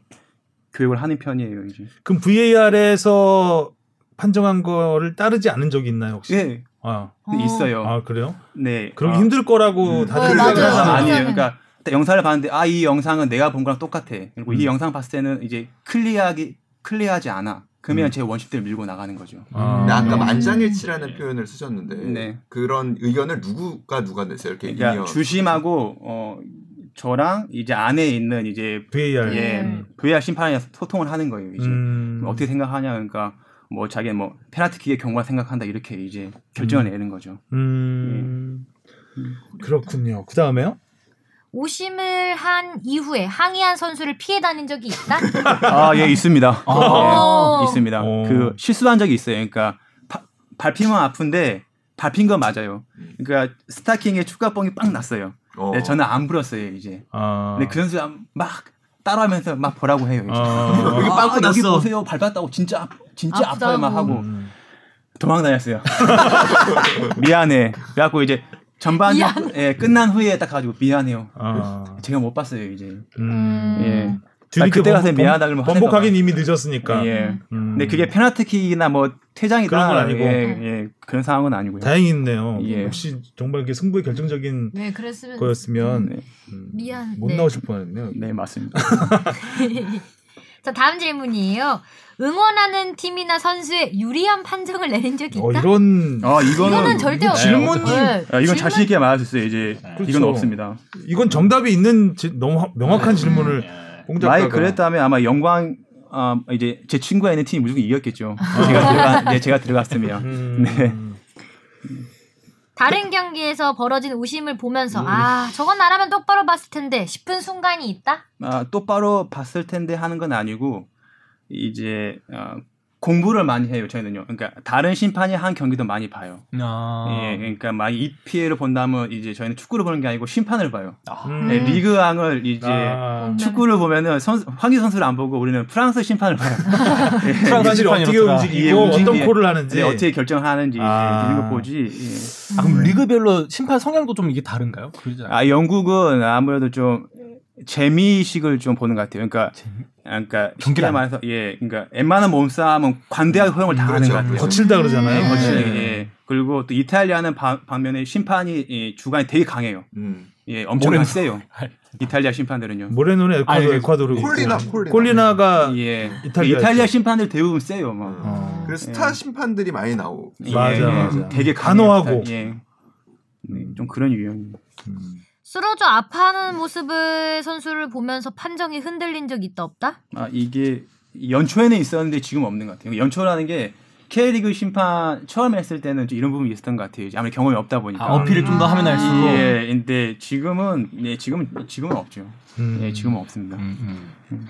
교육을 하는 편이에요 이제.
그럼 VAR에서 판정한 거를 따르지 않은 적이 있나요 혹시?
예,
아,
어.
있어요.
아 그래요?
네.
그럼
아,
힘들 거라고
음.
다들
어, 아,
하잖아요.
아니에요. 그러니까 딱 영상을 봤는데 아 이 영상은 내가 본 거랑 똑같아. 그리고 이
음.
영상 봤을 때는 이제 clear하기 clear하지 않아. 그러면
음.
제 원칙대로 밀고 나가는 거죠.
아.
음.
만장일치라는 표현을 쓰셨는데
네.
그런 의견을 누구가 누가 냈어요? 이렇게
그러니까
in-ear.
주심하고 어 저랑 이제 안에 있는 이제
VAR.
예
음.
VR 심판이랑 소통을 하는 거예요. 이제
음.
어떻게 생각하냐 그러니까 뭐 자기 뭐 페널티킥의 경우만 생각한다 이렇게 이제 결정을
음.
내는 거죠.
음. 그렇군요. 그 다음에요?
오심을 한 이후에 항의한 선수를 피해 다닌 적이 있다?
아 예 있습니다.
어.
예, 있습니다.
어.
그 실수한 적이 있어요. 그러니까 파- 밟히면 아픈데 밟힌 건 맞아요. 그러니까 스타킹에 축가뻥이 빵 났어요.
어.
네, 저는 안 불었어요 이제.
아.
근데 그 선수가 막 따라하면서 막 보라고 해요. 이제.
아.
여기
아,
빵꾸
여기
났어.
보세요 밟았다고 진짜 아- 진짜
아프다고.
아파요 막 하고
음.
도망 다녔어요. 미안해. 그래갖고 이제 전반. 예, 끝난 후에 딱 가지고 미안해요.
아.
제가 못 봤어요 이제.
음.
예.
뒤늦게
그때 가서 미안하다 그러면
번복하긴
화낼까
이미 늦었으니까.
예.
음.
근데 그게 페널티킥이나 뭐 퇴장이다
그런 건 아니고.
예, 예, 그런 상황은 아니고요.
다행이네요.
예.
혹시 정말 이게 승부의 결정적인
네, 그랬으면
거였으면
네,
음,
미안.
못
네.
나오실 뻔했네요.
네 맞습니다.
자, 다음 질문이에요. 응원하는 팀이나 선수의 유리한 판정을 내린 적이
어,
있다?
이런
아 이거는
이거는 절대 없-
질문이-
네,
아, 이건
질문-
자신 있게 말해주세요. 이제
그렇죠.
이건 없습니다.
이건 정답이 있는 지- 너무 하- 명확한
음.
질문을 공 작가가
만약 그랬다면 아마 영광 아, 이제 제 친구가 있는 팀이 무조건 이겼겠죠. 제가 들어가 네, 제가 들어갔으면.
음.
네.
다른 경기에서 벌어진 우심을 보면서
음.
아, 저건 나라면 똑바로 봤을 텐데 싶은 순간이 있다?
아, 똑바로 봤을 텐데 하는 건 아니고 이제 아, 공부를 많이 해요 저희는요. 그러니까 다른 심판이 한 경기도 많이 봐요.
아.
예, 그러니까 막 EPL을 본다면 이제 저희는 축구를 보는 게 아니고 심판을 봐요.
음.
네, 리그왕을 이제
아,
축구를 보면은 선수, 황희 선수를 안 보고 우리는 프랑스 심판을 봐요. 예.
프랑스
심판이 어떻게. 움직이고
예,
어떤. 콜을 하는지
네, 어떻게 결정하는지
아.
이런 거 보지. 예.
아, 그럼 리그별로 심판 성향도 좀 이게 다른가요? 그러지 않아요?
아 영국은 아무래도 좀 재미식을 좀 보는 것 같아요. 그러니까 그러니까 쉽게
경기를 안-
말해서 예, 그러니까 웬만한 몸싸움은 관대하게 허용을 다 하는
그렇죠.
것 같아요.
거칠다 그러잖아요.
네, 거칠게.
네.
예. 그리고 또 이탈리아는 바- 반면에 심판이 예, 주관이 되게 강해요.
음.
예, 엄청
모레노.
세요. 이탈리아 심판들은요.
모레노는 에콰도,
아니, 그
에콰도르고
콜리나
있고.
콜리나.
콜리나가
예.
이탈리아
이탈리아
있죠.
심판들 대부분 세요. 막.
어.
그래서 스타
예.
심판들이 많이 나오고.
맞아, 맞아.
되게. 강해요. 예. 네, 좀 그런 유형이에요.
쓰러져 아파하는 모습을 선수를 보면서 판정이 흔들린 적 있다 없다?
아 이게 연초에는 있었는데 지금 없는 것 같아요. 연초라는 게 K리그 심판 처음 했을 때는 좀 이런 부분이 있었던 것 같아요. 이제 아무리 경험이 없다 보니까.
아, 어필을 좀 더 하면 할수록.
예, 근데 지금은 네 지금은 지금은 없죠.
음.
예, 지금은 없습니다.
음, 음.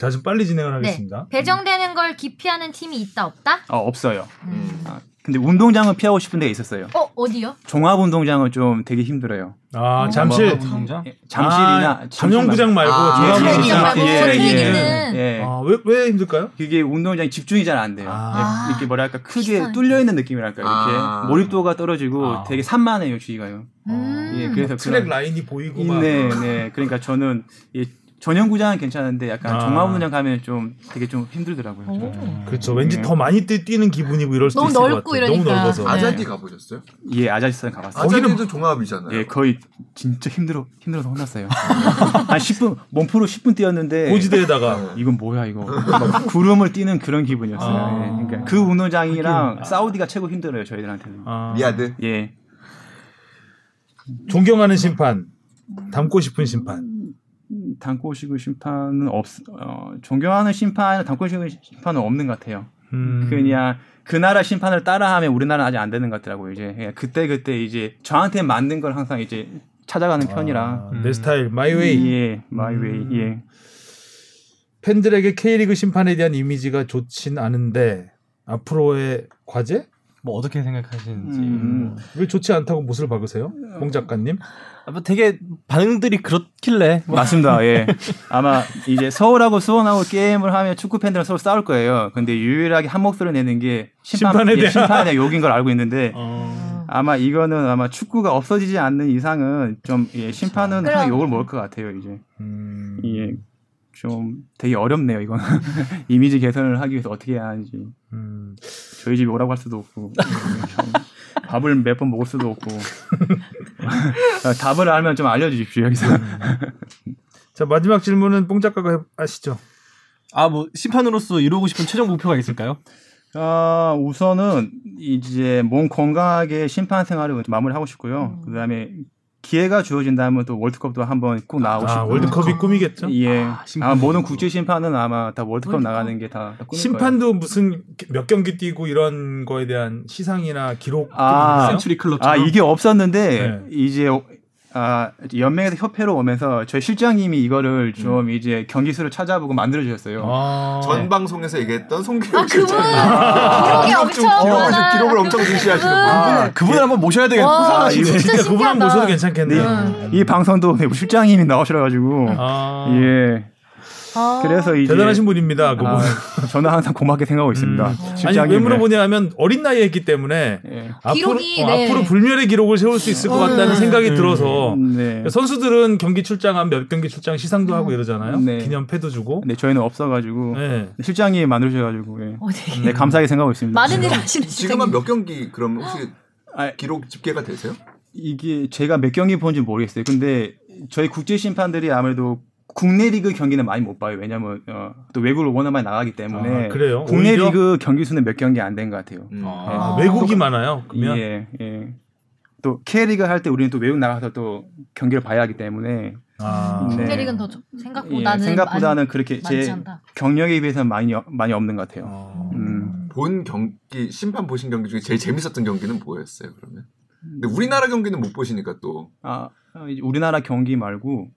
자, 좀 빨리 진행을
네.
하겠습니다.
배정되는 걸 기피하는 팀이 있다 없다?
아 없어요.
음.
아, 근데 운동장은 피하고 싶은 데가 있었어요.
어 어디요?
종합 운동장은 좀 되게 힘들어요.
아,
어.
잠실
뭐, 운동장?
예, 잠실이나
아, 전용구장 말고
아,
종합 운동장.
말고
예,
트레이닝
예.
있는.
예.
아, 왜, 왜 힘들까요?
그게 운동장이 집중이 잘 안 돼요.
아.
예, 이렇게 뭐랄까 크게. 뚫려 있는 느낌이랄까 이렇게
아.
몰입도가 떨어지고
아.
되게 산만해요 주위가요.
음.
예, 그래서
트랙 라인이 보이고 막.
네, 네. 그러니까 저는 이 전용 구장은 괜찮은데 약간
아.
종합운동장 가면 좀 되게 좀 힘들더라고요.
오.
저는.
그렇죠. 왠지
네.
더 많이 뛰, 뛰는 기분이고 이럴 수도
너무
있을 것
넓고
같아요. 너무
이러니까.
넓어서.
네.
아자디 가보셨어요?
예, 아자지스탄 가봤어요.
아자디도 종합이잖아요.
예, 거의 진짜 힘들어 힘들어서 혼났어요. 한 10분 몸 풀러 10분 뛰었는데
고지대에다가
이건 뭐야 이거 막 구름을 뛰는 그런 기분이었어요.
아.
예, 그러니까 그 운동장이랑 사우디가 최고 힘들어요 저희들한테는.
아,
리야드.
예.
존경하는 심판, 닮고 싶은 심판.
싶은 심판은 없, 어, 존경하는 심판, 싶은 심판은 없는 것 같아요.
음.
그냥 그 나라 심판을 따라하면 우리나라는 아직 안 되는 것 같더라고요. 이제 그냥 그때 그때 이제 저한테 맞는 걸 항상 이제 찾아가는 편이라.
아, 내 스타일, my way.
예, my way.
음.
예.
팬들에게 K리그 심판에 대한 이미지가 좋진 않은데 앞으로의 과제?
뭐 어떻게 생각하시는지.
음.
왜 좋지 않다고 못을 박으세요? 홍 작가님?
아, 뭐 되게 반응들이 그렇길래. 뭐
맞습니다. 예. 아마 이제 서울하고 수원하고 게임을 하면 축구 팬들은 서로 싸울 거예요. 근데 유일하게 한 목소리 내는 게 심판,
심판에
예,
대한-
심판에 대한 욕인 걸 알고 있는데
어.
아마 이거는 아마 축구가 없어지지 않는 이상은 좀 예, 심판은
그럼.
항상 욕을 먹을 것 같아요. 이제
음.
예. 좀 되게 어렵네요. 이거는 이미지 개선을 하기 위해서 어떻게 해야 하는지
음.
저희 집에 오라고 할 수도 없고 좀 밥을 몇 번 먹을 수도 없고 답을 알면 좀 알려주십시오 여기서.
자 마지막 질문은 뽕 작가가 해- 하시죠.
아, 뭐 심판으로서 이루고 싶은 최종 목표가 있을까요?
아, 우선은 이제 몸 건강하게 심판 생활을 마무리하고 싶고요. 그다음에 기회가 주어진다면 또 월드컵도 한번 꼭 나가고
아
싶고.
월드컵이 꿈이겠죠?
예.
아,
아. 모든 국제 심판은 아마 다 월드컵
월드컵.
나가는 게다 꿈일 거예요.
심판도 무슨 몇 경기 뛰고 이런 거에 대한 시상이나 기록
아?
센츄리 클럽.
아, 이게 없었는데
네.
이제 아, 연맹에서 협회로 오면서 저희 실장님이 이거를 좀 이제 경기 수를 찾아보고 만들어 주셨어요.
아.
전 방송에서 얘기했던 송기록
아
실장님.
기록이
기록 좀
엄청
기록을,
많아.
기록을 엄청 중시하시는 분.
그분.
그분을 한번 모셔야 되겠네.
와,
아, 이거
진짜
진짜 그분 한
신기하다.
모셔도 괜찮겠네요.
네.
이 방송도 네, 실장님이 나오셔 가지고
아.
예.
아.
그래서 이제
대단하신 분입니다. 그분.
아, 저는 항상 고맙게 생각하고 있습니다.
음. 아니. 왜 물어보냐면 어린 나이에 했기 때문에
예.
앞으로,
기록이,
어,
네.
앞으로 불멸의 기록을 세울 수 있을 것 같다는
음.
생각이
음.
들어서
네.
선수들은 경기 출장한 몇 경기 출장 시상도 하고 이러잖아요.
네.
기념패도 주고.
근데 저희는 없어가지고
네.
실장님이 만들어주셔가지고 예.
어, 되게
네, 감사하게 생각하고 있습니다.
많은 일을 하시는
지금은
실장님.
몇 경기 그럼 혹시
아,
기록 집계가 되세요?
이게 제가 몇 경기 본지 모르겠어요. 근데 저희 국제 심판들이 아무래도 국내 리그 경기는 많이 못 봐요. 왜냐면 어, 또 외국을 워낙 많이 나가기 때문에
아, 그래요?
국내
오히려?
리그 경기 수는 몇 경기 안 된 것 같아요.
음.
아,
아.
외국이 많아요. 그러면
예, 예. 또 K리그 할 때 우리는 또 외국 나가서 또 경기를 봐야 하기 때문에
아.
네.
국내리그는 더 좀-
예,
생각보다는
생각보다는
많이-
그렇게 제
않다.
경력에 비해서는 많이 어- 많이 없는 것 같아요.
어.
음.
본 경기 심판 보신 경기 중에 제일 재밌었던 경기는 뭐였어요? 그러면? 근데 우리나라 경기는 못 보시니까
또아 어, 이제 우리나라 경기 말고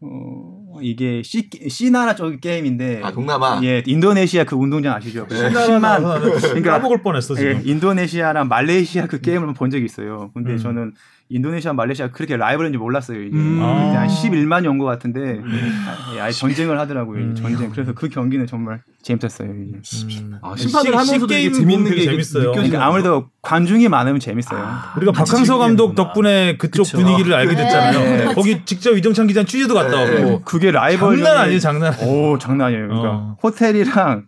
어, 이게 C, C 나라 쪽 게임인데
아 동남아.
예 인도네시아 그 운동장 아시죠? 그
신나라
10만
나서 나는
그러니까
까먹을 뻔했어
예,
지금.
인도네시아랑 말레이시아 그 게임을 본 적이 있어요. 근데
음.
저는 인도네시아, 말레이시아 그렇게 라이벌인지 몰랐어요. 이게
음.
한
아.
11만이 온 것 같은데 아, 예, 아예 전쟁을 하더라고요.
음.
전쟁. 그래서 그 경기는 정말 재밌었어요. 이게.
음.
아, 심판을
C-
하면서도 이게 재밌는
게 재밌어요.
그러니까 아무래도 관중이 많으면 재밌어요.
우리가
같이
박항서 감독. 덕분에 그쪽
그쵸.
분위기를 알게 됐잖아요.
네.
거기 직접 이정찬 기자 취재도 갔다 왔고
그게 라이벌
장난 아니에요, 장난. 아니에요.
오 장난 아니에요. 그러니까
어.
호텔이랑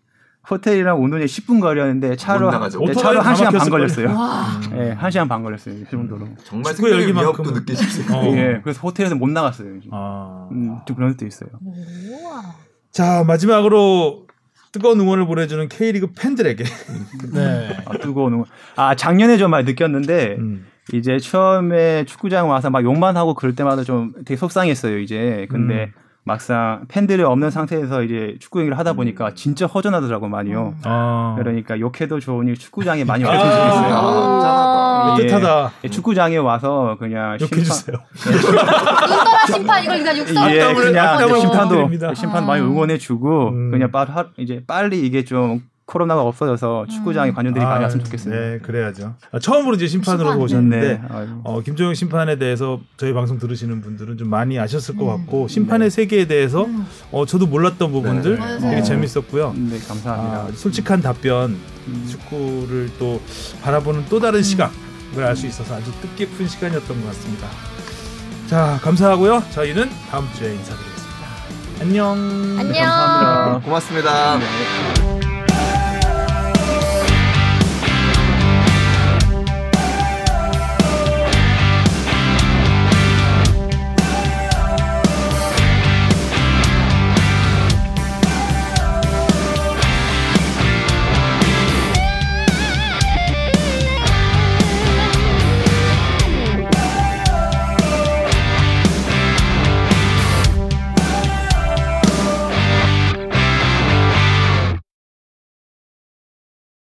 호텔이랑 운동에 10분 거리였는데 차로. 네, 차로
다
1시간 반 걸렸어요.
와.
예, 1시간 반 걸렸어요. 그 정도로.
정말
축구
위협도 느끼십시오.
어.
예. 그래서 호텔에서 못 나갔어요.
아.
음, 좀 그런 것도 있어요.
우와.
자 마지막으로 뜨거운 응원을 보내주는 K리그 팬들에게
네.
아, 뜨거운 응원. 아, 작년에 좀 많이 느꼈는데
음.
이제 처음에 축구장 와서 막 욕만 하고 그럴 때마다 좀 되게 속상했어요, 이제. 근데
음.
막상 팬들이 없는 상태에서 이제 축구 경기를 하다 보니까 진짜 허전하더라고 많이요.
아.
그러니까 욕해도 좋으니 축구장에 많이
아.
왔으면 좋겠어요.
아,
예.
뜻하다.
예, 축구장에 와서 그냥
욕해주세요.
인터넷 심판 이걸 그냥 육성.
예, 그냥 심판도. 심판 많이 응원해주고
음.
그냥 빨리 하- 이제 빨리 이게 좀 코로나가 없어져서 축구장에 관중들이 많이 왔으면 좋겠습니다.
네, 그래야죠. 아, 처음으로 이제 심판으로
심판.
오셨는데
네. 아유.
어, 김종영 심판에 대해서 저희 방송 들으시는 분들은 좀 많이 아셨을 것
음.
같고 심판의 세계에 대해서
음.
어, 저도 몰랐던 부분들
네.
되게
네.
재밌었고요.
네, 감사합니다.
아, 솔직한 답변,
음.
축구를 또 바라보는 또 다른 시각을 알 수 있어서 아주 뜻깊은 시간이었던 것 같습니다. 자, 감사하고요. 저희는 다음 주에 인사드리겠습니다. 안녕.
안녕.
감사합니다.
고맙습니다.
네.